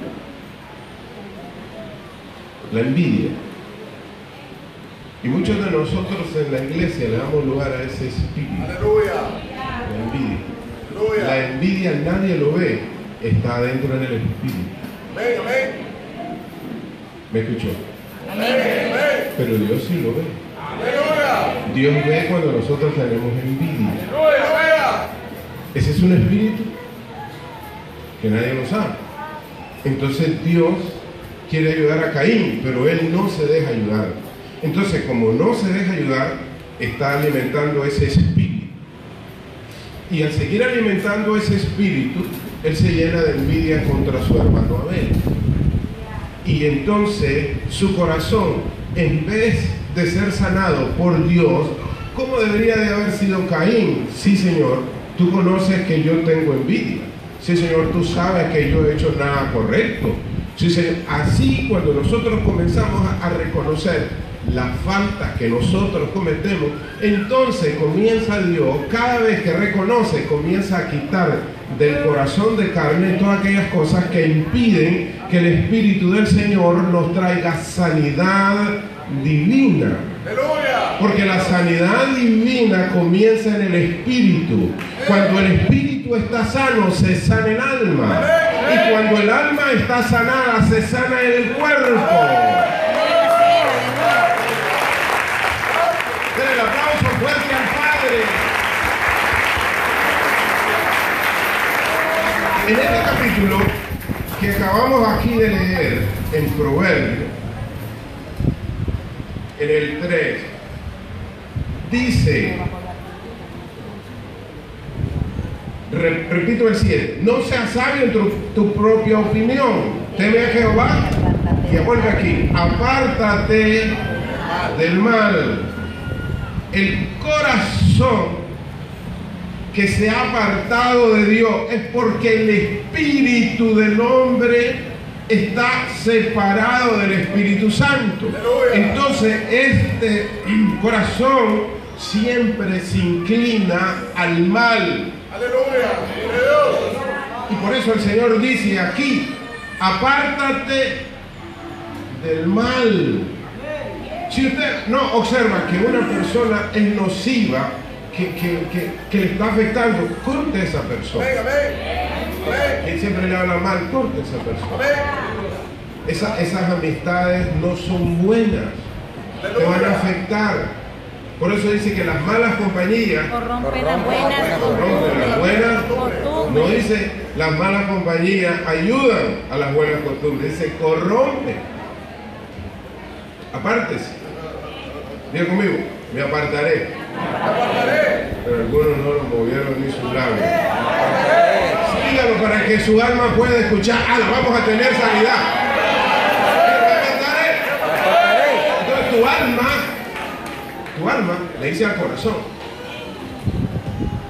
La envidia. Y muchos de nosotros en la iglesia le damos lugar a ese espíritu. La envidia. La envidia nadie lo ve, está adentro en el espíritu. ¿Me escuchó? Pero Dios sí lo ve. Dios ve cuando nosotros tenemos envidia. Ese es un espíritu que nadie lo sabe. Entonces Dios quiere ayudar a Caín, pero él no se deja ayudar. Entonces, como no se deja ayudar, está alimentando ese espíritu. Y al seguir alimentando ese espíritu, él se llena de envidia contra su hermano Abel. Y entonces su corazón, en vez de ser sanado por Dios, ¿cómo debería de haber sido Caín? Sí, Señor, tú conoces que yo tengo envidia. Sí, Señor, tú sabes que yo he hecho nada correcto. Sí, Señor. Así cuando nosotros comenzamos a, reconocer las faltas que nosotros cometemos, entonces comienza Dios, cada vez que reconoce, comienza a quitar del corazón de carne todas aquellas cosas que impiden que el Espíritu del Señor nos traiga sanidad divina. Porque la sanidad divina comienza en el Espíritu. Cuando el Espíritu está sano, se sana el alma. Y cuando el alma está sanada, se sana el cuerpo. Den el aplauso fuerte al Padre. En este capítulo que acabamos aquí de leer en Proverbio, en el 3, dice, re- repito el 7, no seas sabio en tu, tu propia opinión, teme a Jehová y vuelve aquí, apártate del mal. El corazón que se ha apartado de Dios es porque el espíritu del hombre está separado del Espíritu Santo. Entonces este corazón siempre se inclina al mal. Y por eso el Señor dice aquí, apártate del mal. Si usted no observa que una persona es nociva, que, que- que- que le está afectando, corte a esa persona. Que siempre le habla mal, corte a esa persona. Esa- esas amistades no son buenas, te van a afectar. Por eso dice que las malas compañías Corrompe las buenas corrompen las buenas. No dice las malas compañías ayudan a las buenas costumbres, dice corrompe. Apártese. Diga conmigo, me apartaré. Pero algunos no lo movieron ni sus labios. Dígalo para que su alma pueda escuchar. Ah, vamos a tener sanidad. Entonces tu alma, tu alma le dice al corazón,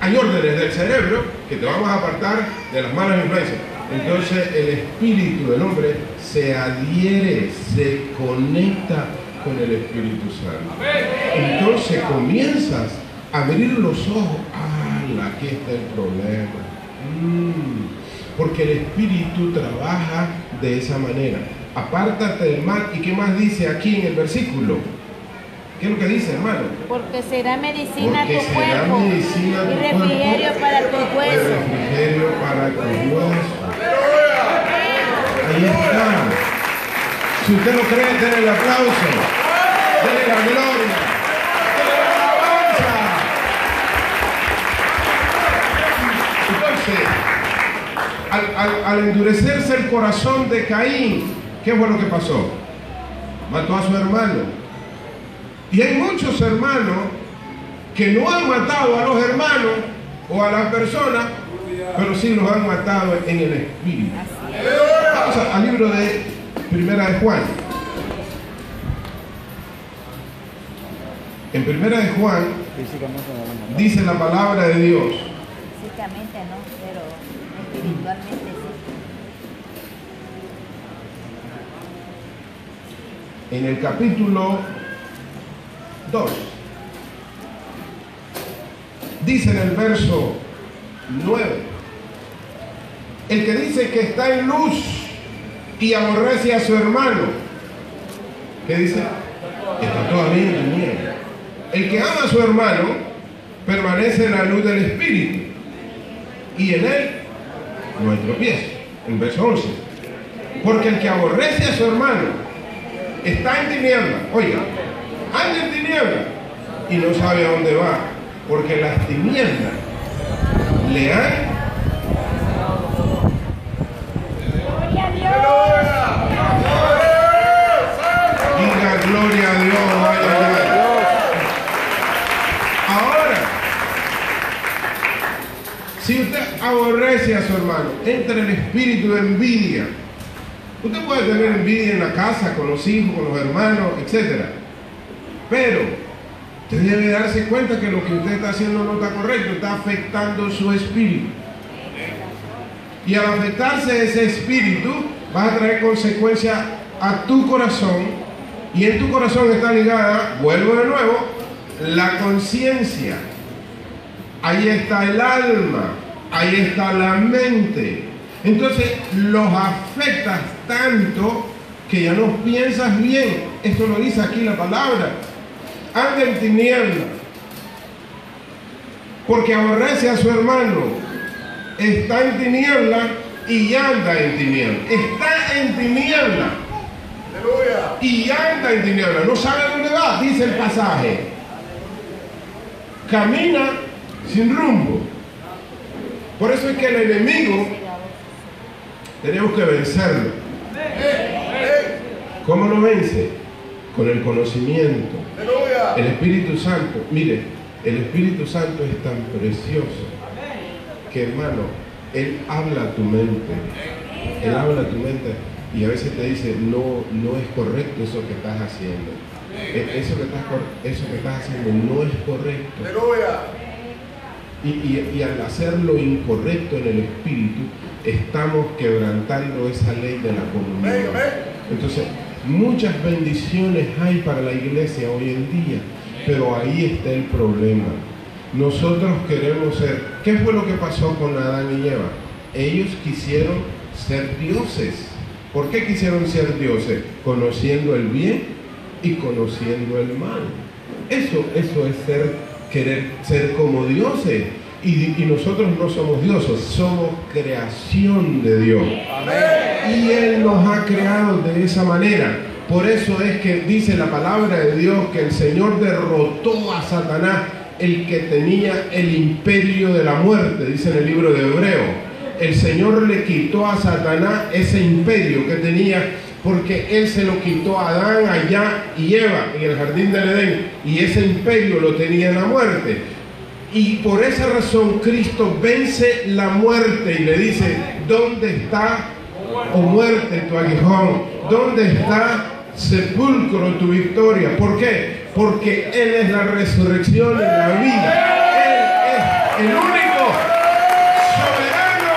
hay órdenes del cerebro que te vamos a apartar de las malas influencias. Entonces el espíritu del hombre se adhiere, se conecta con el Espíritu Santo. Entonces comienzas a abrir los ojos. ¡Ah, aquí está el problema! Mm, porque el Espíritu trabaja de esa manera. Apártate del mal. ¿Y qué más dice aquí en el versículo? ¿Qué es lo que dice, hermano? Porque será medicina Porque tu será cuerpo medicina tu y refrigerio cuerpo, para tus El huesos. refrigerio para tus huesos. Ahí está. Si usted no cree, denle el aplauso. Denle la gloria. Denle la alabanza. Entonces, al, endurecerse el corazón de Caín, ¿qué fue lo que pasó? Mató a su hermano. Y hay muchos hermanos que no han matado a los hermanos o a las personas, pero sí los han matado en el espíritu. Vamos al libro de Primera de Juan. En Primera de Juan dice la palabra de Dios. Físicamente no, pero espiritualmente sí. en el capítulo 2. Dice en el verso 9, el que dice que está en luz y aborrece a su hermano, ¿qué dice? Está todavía en tinieblas. El que ama a su hermano permanece en la luz del Espíritu y en él no hay tropiezo. En verso 11. Porque el que aborrece a su hermano está en tinieblas, oiga, anda en tinieblas y no sabe a dónde va, porque las tinieblas le han Ahora, si usted aborrece a su hermano, entra el espíritu de envidia. Usted puede tener envidia en la casa, con los hijos, con los hermanos, etc. Pero usted debe darse cuenta que lo que usted está haciendo no está correcto, está afectando su espíritu. Y al afectarse ese espíritu, va a traer consecuencias a tu corazón. Y en tu corazón está ligada, vuelvo de nuevo, la conciencia. Ahí está el alma, ahí está la mente. Entonces los afectas tanto que ya no piensas bien. Esto lo dice aquí la palabra. Anda en tinieblas. Porque aborrece a su hermano. Está en tinieblas y anda en tinieblas. Está en tinieblas. Y anda en tinieblas. No sabe dónde va, dice el pasaje. Camina sin rumbo. Por eso es que el enemigo tenemos que vencerlo. ¿Cómo lo vence? Con el conocimiento. El Espíritu Santo. Mire, el Espíritu Santo es tan precioso que hermano, Él habla a tu mente. Él habla a tu mente y a veces te dice, no, no es correcto eso que estás haciendo. E- Eso que estás, cor- eso que estás haciendo no es correcto. Y, y- y al hacer lo incorrecto en el espíritu, estamos quebrantando esa ley de la comunión. Entonces, muchas bendiciones hay para la iglesia hoy en día, pero ahí está el problema. Nosotros queremos ser. ¿Qué fue lo que pasó con Adán y Eva? Ellos quisieron ser dioses. ¿Por qué quisieron ser dioses? Conociendo el bien y conociendo el mal. Eso, eso es ser, querer ser como dioses. Y, y nosotros no somos dioses, somos creación de Dios. Y Él nos ha creado de esa manera. Por eso es que dice la palabra de Dios que el Señor derrotó a Satanás, el que tenía el imperio de la muerte, dice en el libro de Hebreo. El Señor le quitó a Satanás ese imperio que tenía porque Él se lo quitó a Adán allá y Eva en el jardín del Edén y ese imperio lo tenía en la muerte. Y por esa razón Cristo vence la muerte y le dice, ¿dónde está, oh muerte, tu aguijón? ¿Dónde está, sepulcro, tu victoria? ¿Por qué? Porque Él es la resurrección y la vida. Él es el único soberano.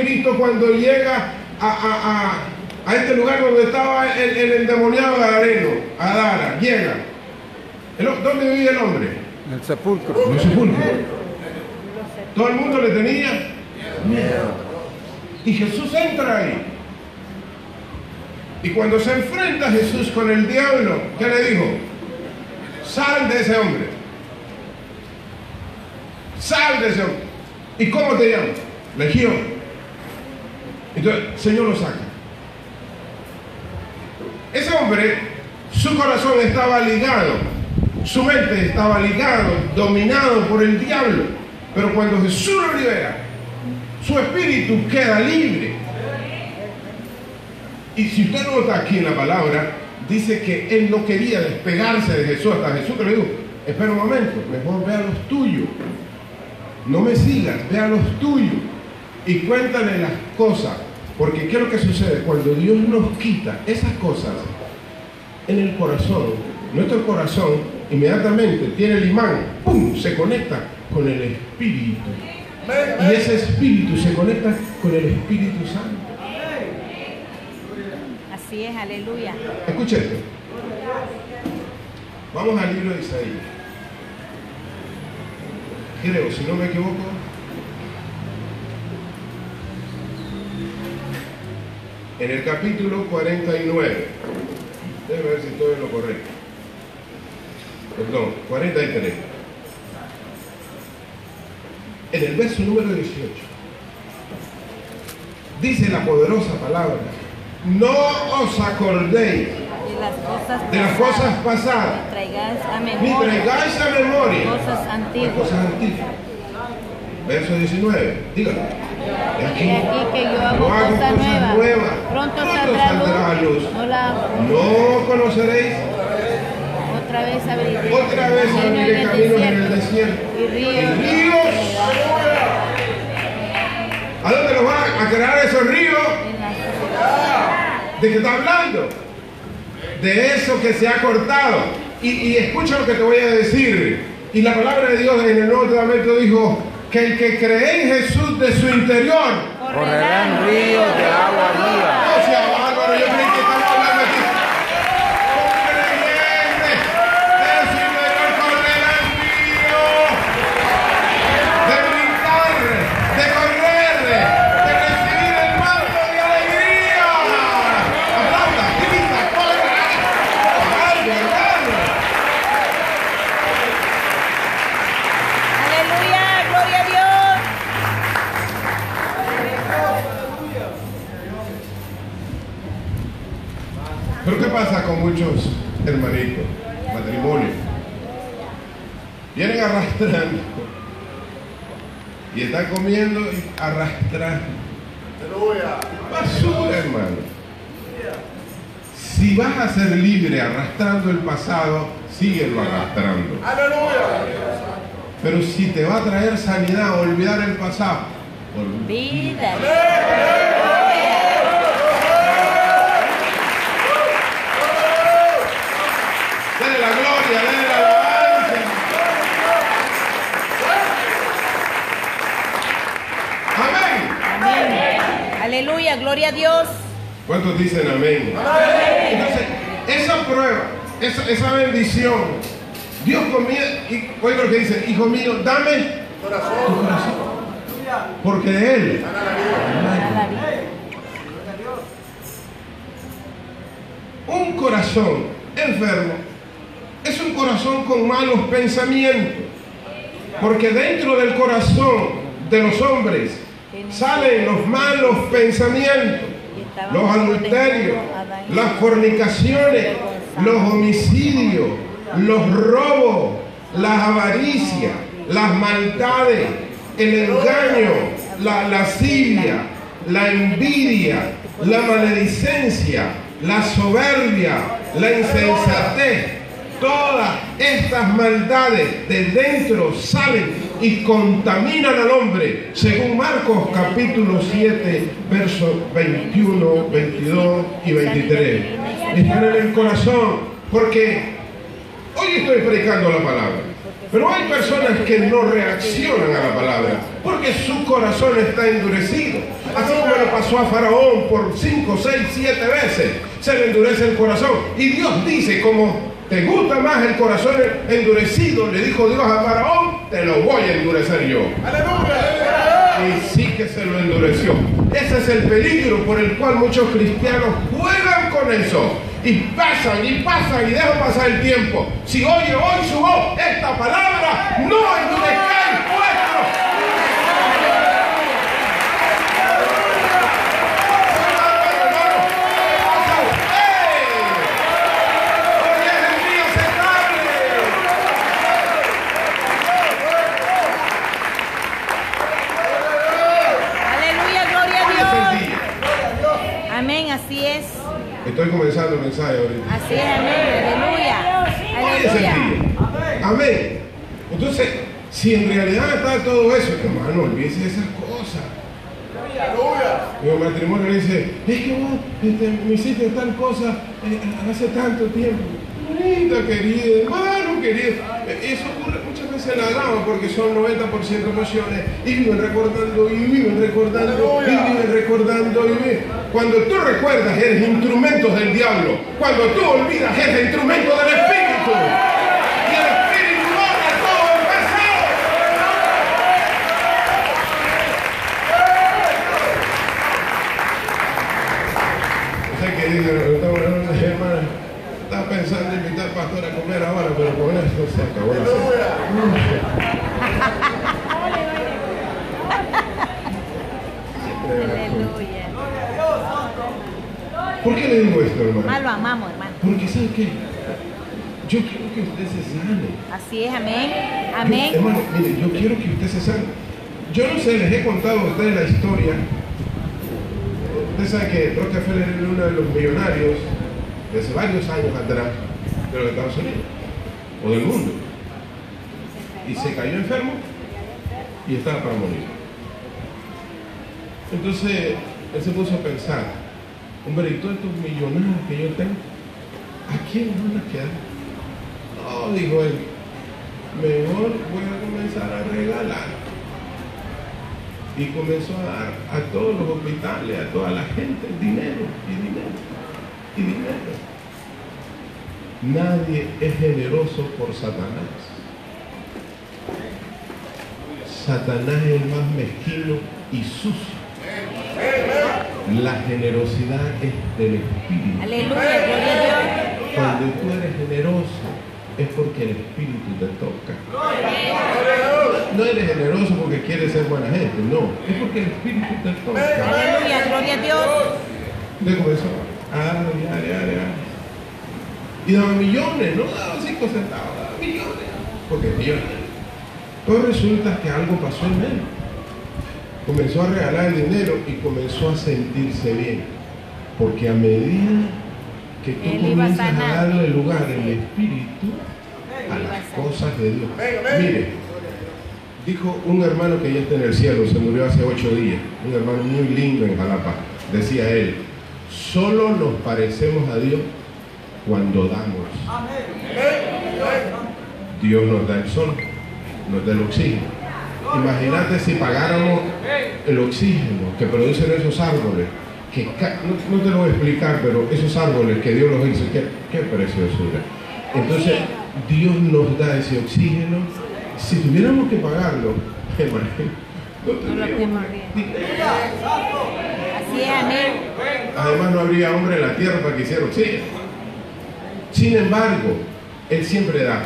Cristo cuando llega a, a- a- a este lugar donde estaba el, el endemoniado Gadareno, Adara, llega. El- ¿Dónde vivía el hombre? En el sepulcro. En el sepulcro. Todo el mundo le tenía miedo. Y Jesús entra ahí. Y cuando se enfrenta Jesús con el diablo, ¿qué le dijo? Sal de ese hombre. Sal de ese hombre. ¿Y cómo te llamas? Legión. Entonces, Señor lo saca. Ese hombre, su corazón estaba ligado, su mente estaba ligado, dominado por el diablo. Pero cuando Jesús lo libera, su espíritu queda libre. Y si usted nota aquí en la palabra, dice que él no quería despegarse de Jesús. Hasta Jesús que le dijo, espera un momento, mejor vea los tuyos. No me sigas, vea los tuyos. Y cuéntale las cosas. Porque ¿qué es lo que sucede? Cuando Dios nos quita esas cosas en el corazón, nuestro corazón inmediatamente tiene el imán, ¡pum! se conecta con el Espíritu. Y ese Espíritu se conecta con el Espíritu Santo. Así es, aleluya. Escuche esto. Vamos al libro de Isaías. Creo, si no me equivoco. En el capítulo 49. Déjame ver si estoy en lo correcto. Perdón, 43. En el verso número 18. Dice la poderosa palabra. No os acordéis De las cosas de las cosas pasadas, ni traigáis a memoria traigáis a memoria cosas las antiguas. cosas antiguas. Verso 19, dígalo. He aquí que yo hago Yo hago nuevas. Pronto saldrá luz. No la No conoceréis otra vez abriré. otra vez camino abriré caminos en el desierto. Y ríos. Y ríos. ¿A dónde los van a crear esos ríos? ¿De qué está hablando? De eso que se ha cortado. Y, y escucha lo que te voy a decir. Y la palabra de Dios en el Nuevo Testamento dijo que el que cree en Jesús de su interior. Con muchos hermanitos, matrimonios? Vienen arrastrando y están comiendo y arrastrando. Basura, hermano. Si vas a ser libre arrastrando el pasado, síguelo arrastrando. Pero si te va a traer sanidad, olvidar el pasado, olvídalo. Vida. Dele la gloria, dele la alabanza. Amén. Amén. Aleluya, gloria a Dios. ¿Cuántos dicen amén? Entonces, esa prueba, esa, esa bendición, Dios comía, y oiga lo que dice, hijo mío, dame tu corazón. Porque de él. Un corazón enfermo es un corazón con malos pensamientos. Porque dentro del corazón de los hombres salen los malos pensamientos, los adulterios, las fornicaciones, los homicidios, los robos, las avaricias, las maldades, el engaño, la lascivia, la envidia, la maledicencia, la soberbia, la insensatez. Todas estas maldades de dentro salen y contaminan al hombre, según Marcos capítulo 7, versos 21, 22 y 23. Están en el corazón, porque hoy estoy predicando la palabra, pero hay personas que no reaccionan a la palabra, porque su corazón está endurecido. Así como le pasó a Faraón por 5, 6, 7 veces, se le endurece el corazón. Y Dios dice, como ¿Te gusta más el corazón endurecido? Le dijo Dios a Faraón, te lo voy a endurecer yo. Y sí que se lo endureció. Ese es el peligro por el cual muchos cristianos juegan con eso. Y pasan y pasan y dejan pasar el tiempo. Si oye hoy su voz esta palabra, no endurezcáis vuestro Aleluya, gloria a Dios. Amén, así es. Estoy comenzando el mensaje ahorita. Así es, amén. Aleluya. El Aleluya. día. Amén. Entonces, si en realidad está todo eso, hermano, olvídese de esas cosas. Mi matrimonio le dice, es que vos este, me hiciste tal cosa eh, hace tanto tiempo. Bonita, querida, hermano, querido. Eh, Eso ocurre en la drama porque son 90% emociones y viven recordando y viven recordando y viven recordando y viven. Cuando tú recuerdas, eres instrumentos del diablo. Cuando tú olvidas, eres instrumento del Espíritu. Y el Espíritu borra todo el pasado. Sea que dice, estaba una hermana, estaba pensando en invitar al pastor a comer ahora, pero con esto se acabó la cena. ¿Por qué le digo esto, hermano? Lo amamos, hermano. Porque ¿sabe qué? Yo quiero que usted se sane. Así es, amén. Yo- Amén. hermano, mire, yo quiero que usted se sane. Yo no sé, les he contado a ustedes la historia. Usted sabe que Rockefeller era uno de los millonarios de hace varios años atrás de los Estados Unidos o del mundo. Y se cayó enfermo y estaba para morir. Entonces él se puso a pensar, hombre, y todos estos millonarios que yo tengo, ¿a quién van a quedar? No, dijo él, mejor voy a comenzar a regalar. Y comenzó a dar a todos los hospitales, a toda la gente, dinero y dinero y dinero. Nadie es generoso por Satanás. Satanás es el más mezquino y sucio. La generosidad es del Espíritu. Aleluya. Cuando tú eres generoso es porque el Espíritu te toca. No eres generoso porque quieres ser buena gente, no. Es porque el Espíritu te toca. Aleluya, gloria a Dios. Comenzó a. Y daba millones, no daba cinco centavos, daba millones. Porque millones. Pues resulta que algo pasó en él. Comenzó a regalar el dinero y comenzó a sentirse bien. Porque a medida que tú Él a comienzas a sanar. darle lugar en el espíritu a las cosas de Dios. Mire, dijo un hermano que ya está en el cielo, se murió hace ocho días, un hermano muy lindo en Jalapa. Decía él, solo nos parecemos a Dios cuando damos. Dios nos da el sol, nos da el oxígeno. Imagínate si pagáramos el oxígeno que producen esos árboles, que no, no te lo voy a explicar, pero esos árboles que Dios los hizo, qué, qué preciosura. Entonces, Dios nos da ese oxígeno. Si tuviéramos que pagarlo, no tendríamos Así es, amén. Además no habría hombre en la tierra para que hiciera oxígeno. Sin embargo, Él siempre da,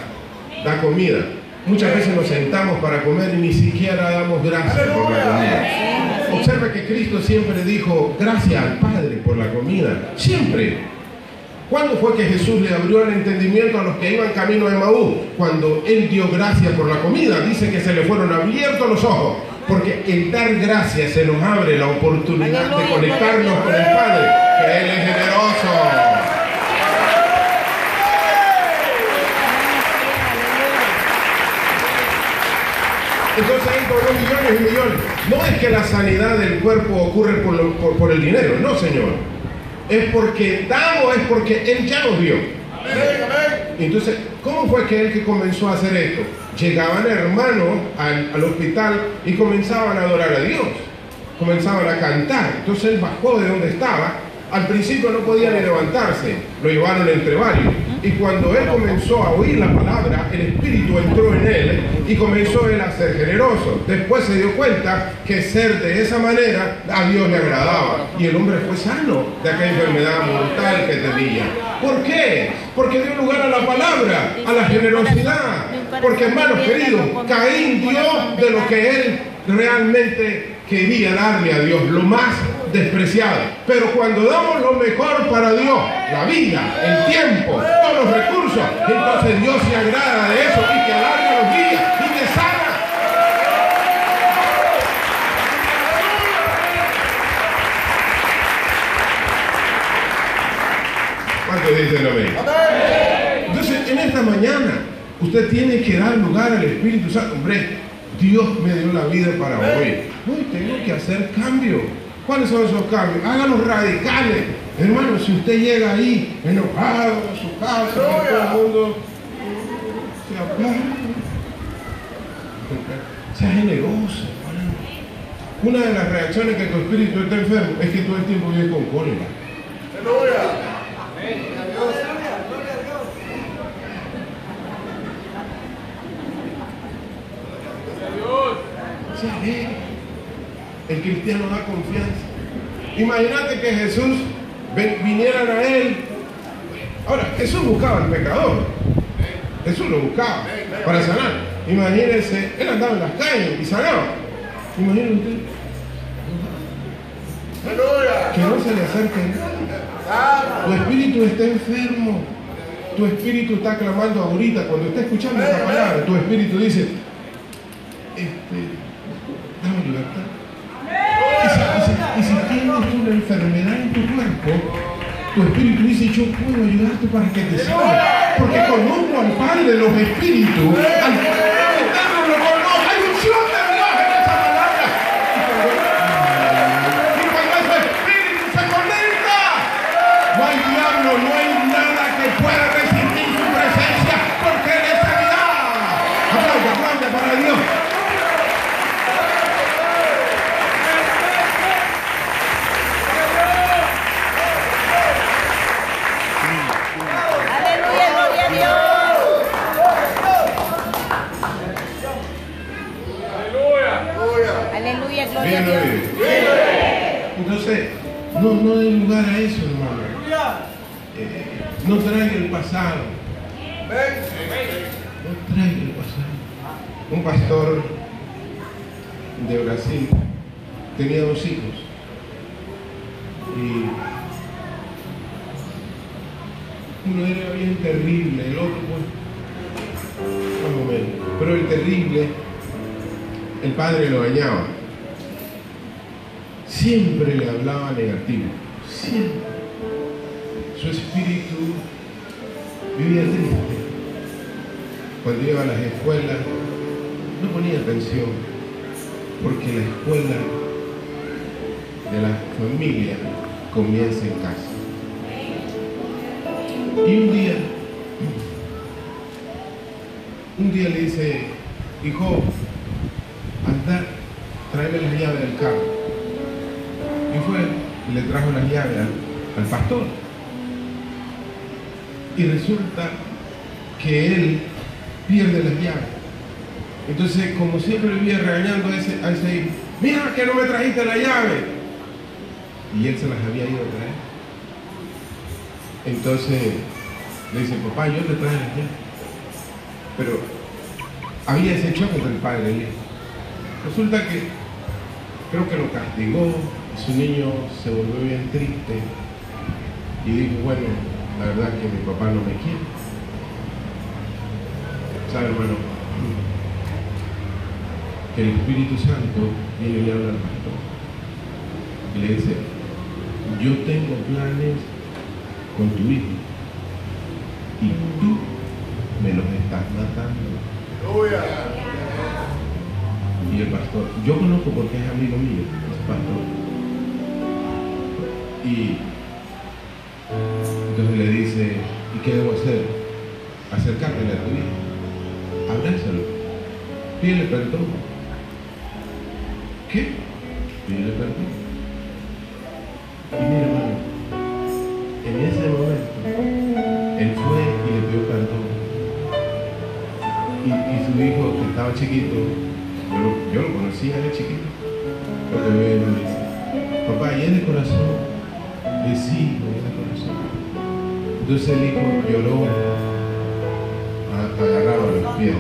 da comida. Muchas veces nos sentamos para comer y ni siquiera damos gracias por la comida. Observa que Cristo siempre dijo gracias al Padre por la comida. Siempre. ¿Cuándo fue que Jesús le abrió el entendimiento a los que iban camino de Maús? Cuando Él dio gracias por la comida. Dice que se le fueron abiertos los ojos. Porque el dar gracias se nos abre la oportunidad de conectarnos con el Padre, que Él es generoso. Entonces por los millones y millones. No es que la sanidad del cuerpo ocurre por, lo- por- por el dinero, no señor. Es porque damos, es porque Él ya nos dio. Entonces, ¿cómo fue que Él que comenzó a hacer esto? Llegaban hermanos al, al hospital y comenzaban a adorar a Dios. Comenzaban a cantar. Entonces Él bajó de donde estaba. Al principio no podía ni levantarse. Lo llevaron entre varios. Y cuando Él comenzó a oír la palabra, el Espíritu entró en Él y comenzó Él a ser generoso. Después se dio cuenta que ser de esa manera a Dios le agradaba. Y el hombre fue sano de aquella enfermedad mortal que tenía. ¿Por qué? Porque dio lugar a la palabra, a la generosidad. Porque hermanos queridos, Caín dio de lo que él realmente quería darle a Dios, lo más despreciado. Pero cuando damos lo mejor para Dios, la vida, el tiempo, todos los recursos, entonces Dios se agrada de eso y te alarga los días y te sana. ¿Cuántos dicen amén? Entonces, en esta mañana, usted tiene que dar lugar al Espíritu Santo. Hombre, Dios me dio la vida para hoy. Hoy tengo que hacer cambios. ¿Cuáles son esos cambios? Hágalos radicales. Hermano, si usted llega ahí enojado a su casa, todo el mundo se aplaude. Sea generoso, hermano. Una de las reacciones que tu espíritu está enfermo es que todo el tiempo vive con cólera. El cristiano da confianza. Imagínate que Jesús vinieran a él. Ahora, Jesús buscaba al pecador. Jesús lo buscaba para sanar. Imagínense, él andaba en las calles y sanaba. Imagínense usted. Que no se le acerque. Tu espíritu está enfermo. Tu espíritu está clamando ahorita. Cuando está escuchando esta palabra, tu espíritu dice, este, dame libertad. Y si, y si- tienes una enfermedad en tu cuerpo, tu espíritu dice, yo puedo ayudarte para que te sane. Porque conozco al Padre los espíritus. Al no, no hay lugar a eso, hermano. Eh, no traiga el pasado. No traiga el pasado. Un pastor de Brasil tenía dos hijos. Y uno era bien terrible, el otro pues, más o menos. Pero el terrible, el padre lo dañaba. Siempre le hablaba negativo. Siempre. su espíritu vivía triste. Cuando iba a las escuelas, no ponía atención, porque la escuela de la familia comienza en casa. Y un día, un día le dice, hijo, anda, tráeme las llaves del carro. Le trajo las llaves al, pastor. Y resulta que él pierde las llaves. Entonces, como siempre vivía regañando a ese, a ese hijo, mira que no me trajiste la llave. Y él se las había ido a traer. Entonces le dice, papá, yo te traje las llaves. Pero había ese choque entre el padre y. Resulta que creo que lo castigó, su niño se volvió bien triste y dijo, bueno, la verdad es que mi papá no me quiere. ¿Sabe, hermano? Que el Espíritu Santo viene y le habla al pastor y le dice, yo tengo planes con tu hijo y tú me los estás matando. Y el pastor, yo conozco porque es amigo mío, es pastor. Y entonces le dice, ¿y qué debo hacer? Acercártele a tu hijo, abrázalo, pídele perdón. ¿Qué? Pídele perdón. Y mira, hermano, en ese momento, él fue y le pidió perdón. Y, y su hijo, que estaba chiquito, yo yo lo conocía de chiquito, Corazón. Entonces el hijo lloró, a- agarrado a los pies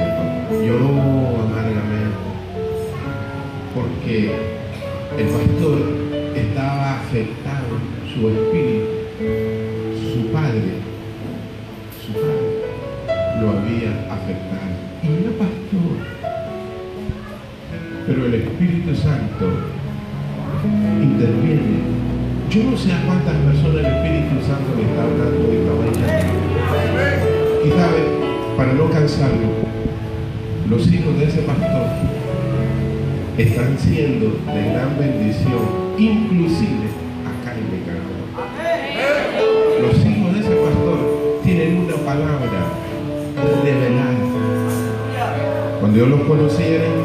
lloró amargamente, porque el pastor estaba afectado, su espíritu, están siendo de gran bendición, inclusive acá en Nicaragua. Los hijos de ese pastor tienen una palabra revelada. Cuando yo los conocí eran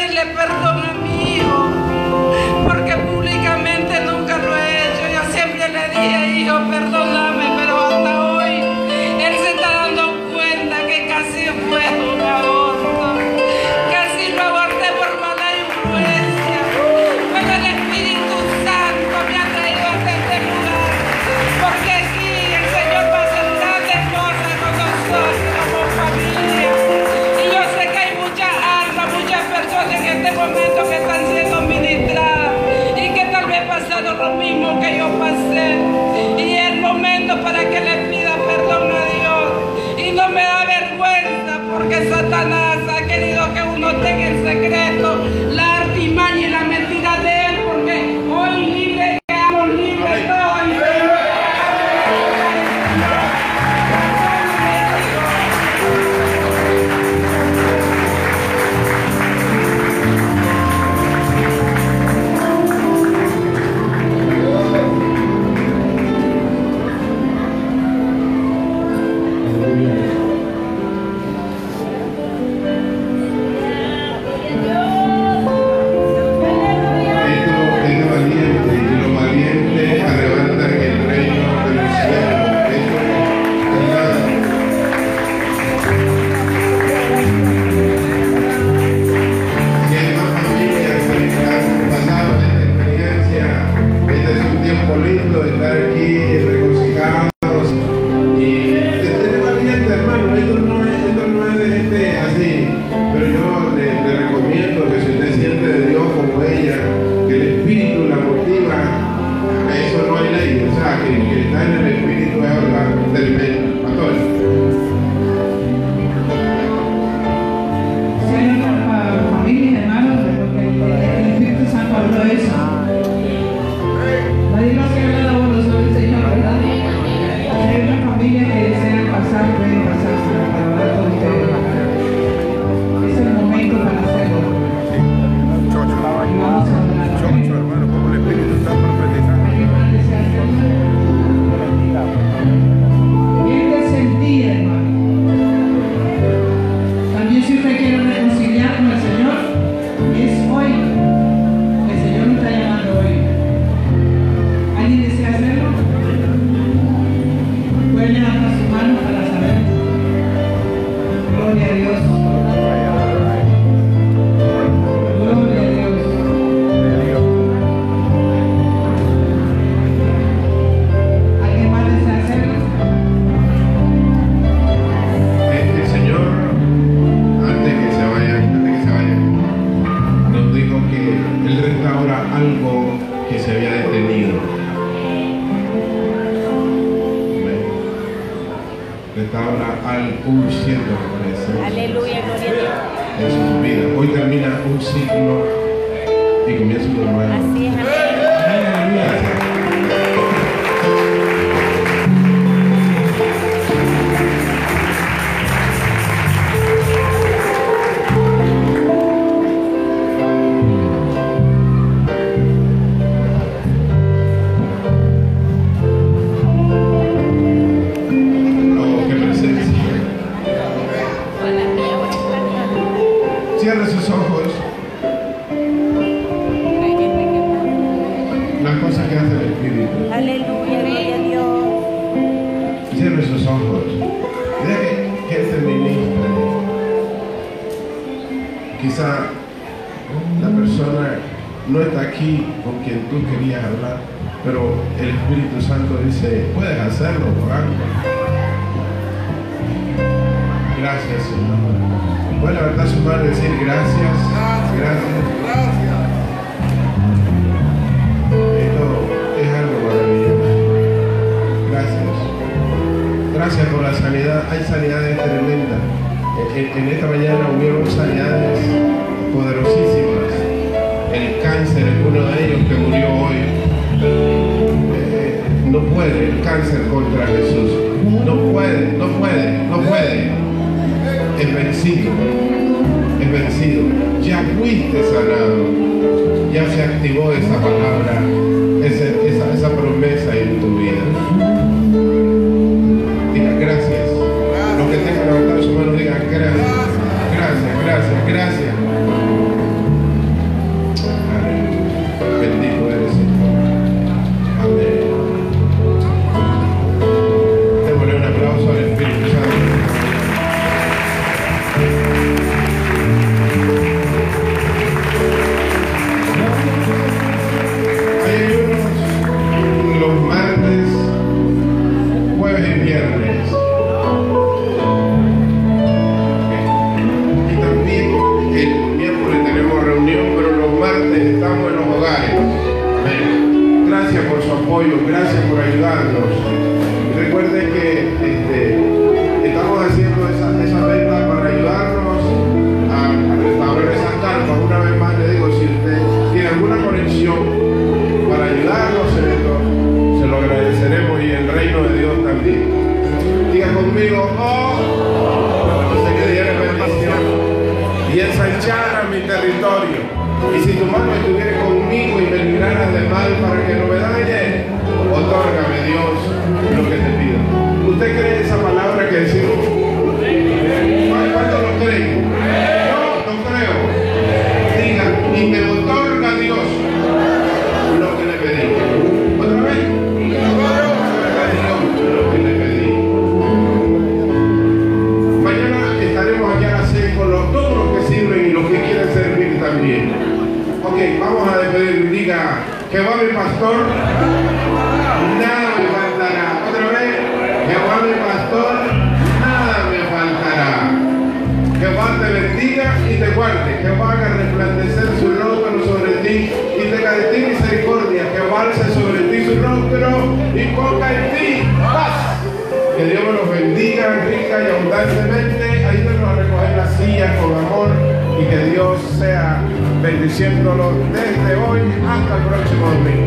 quiero pedirle perdón de tabla al un ciento Aleluya, gloria a Dios. En su vida. Hoy termina un ciclo y comienza un nuevo. Así es, amén. Aquí con quien tú querías hablar, pero el Espíritu Santo dice, puedes hacerlo, Juan. Gracias, Señor. Puede levantar su mano y decir gracias, gracias. Esto es algo maravilloso. Gracias. Gracias por la sanidad. Hay sanidades tremendas. En, en- en esta mañana hubieron sanidades poderosísimas. El cáncer es uno de ellos que murió hoy. Eh, no puede el cáncer contra Jesús. No puede, no puede, no puede. Es vencido. Es vencido. Ya fuiste sanado. Ya se activó esa palabra, esa, esa promesa en tu vida. Diga gracias. Los que tengan levantado su mano digan gracias. Gracias, gracias, gracias. Recuerden que este, estamos haciendo esa, esa venta para ayudarnos a, a restaurar esas carpas. Una vez más le digo, si usted tiene alguna conexión para ayudarnos en esto, se lo agradeceremos y el reino de Dios también. Diga conmigo, oh, usted que diera bendición y ensanchara mi territorio. Y si tu mano estuviera conmigo y me libraras de mal para que no me dañe, otórgame Dios lo que te. ¿Usted cree esa palabra que decimos? ¿Cuántos lo creen? Yo lo creo. Diga, y me otorga Dios lo que le pedí. ¿Otra vez? Lo que le pedí. Mañana estaremos aquí a las 6 con los, todos los que sirven y los que quieren servir también. Ok, vamos a despedir. Diga, que va mi pastor, bendiciéndolo desde hoy hasta el próximo domingo.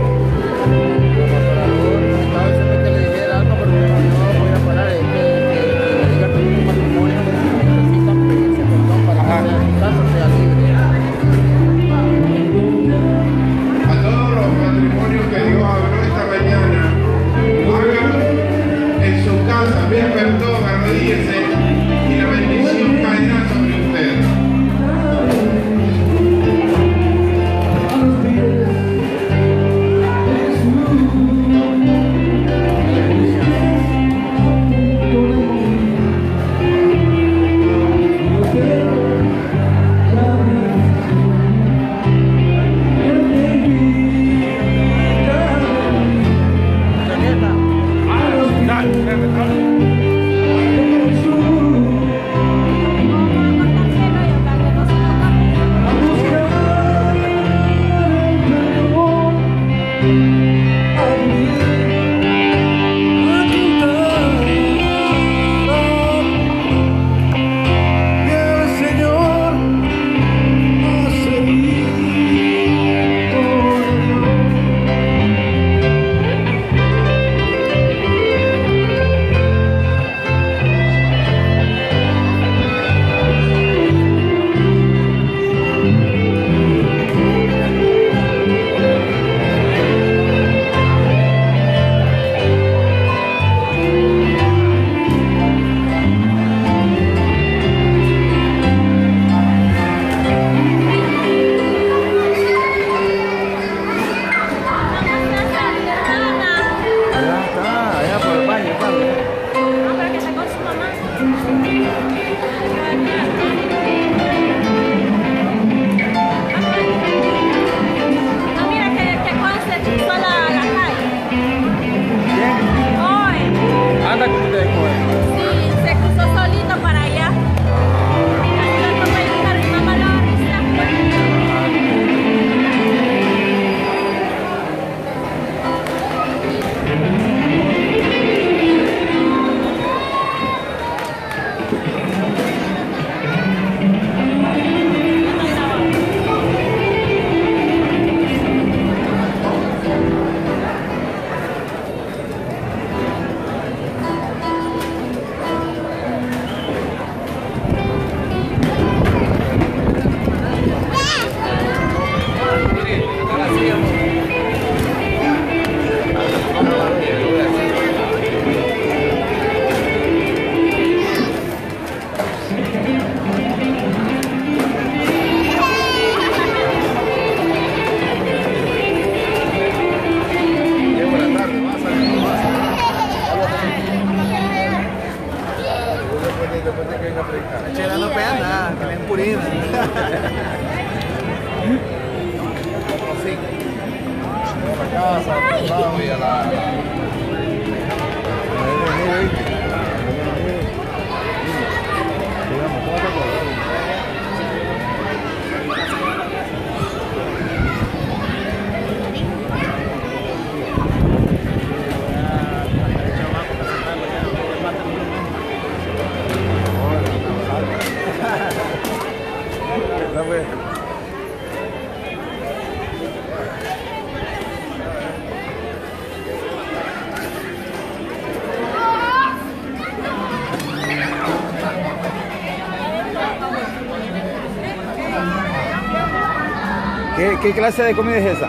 ¿Qué, clase de comida es esa?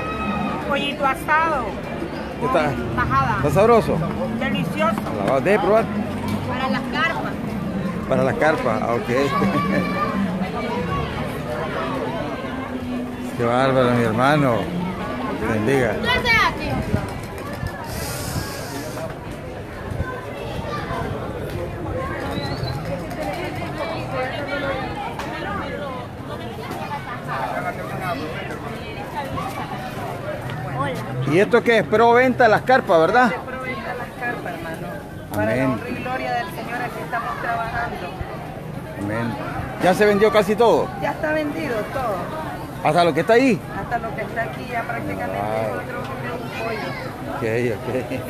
Pollito asado, ¿Está, tajada, está sabroso? delicioso. ¿La vas a probar? Para las carpas. Para la carpa, ah, ok. Qué bárbaro, mi hermano. Bendiga. ¿Y esto qué es? Pro venta de las carpas, ¿verdad? Proventa las carpas, hermano. Para la Amén. honra y gloria del Señor aquí estamos trabajando. Amén. ¿Ya se vendió casi todo? Ya está vendido todo. ¿Hasta lo que está ahí? Hasta lo que está aquí ya prácticamente Wow. nosotros un pollo. Ok, ok.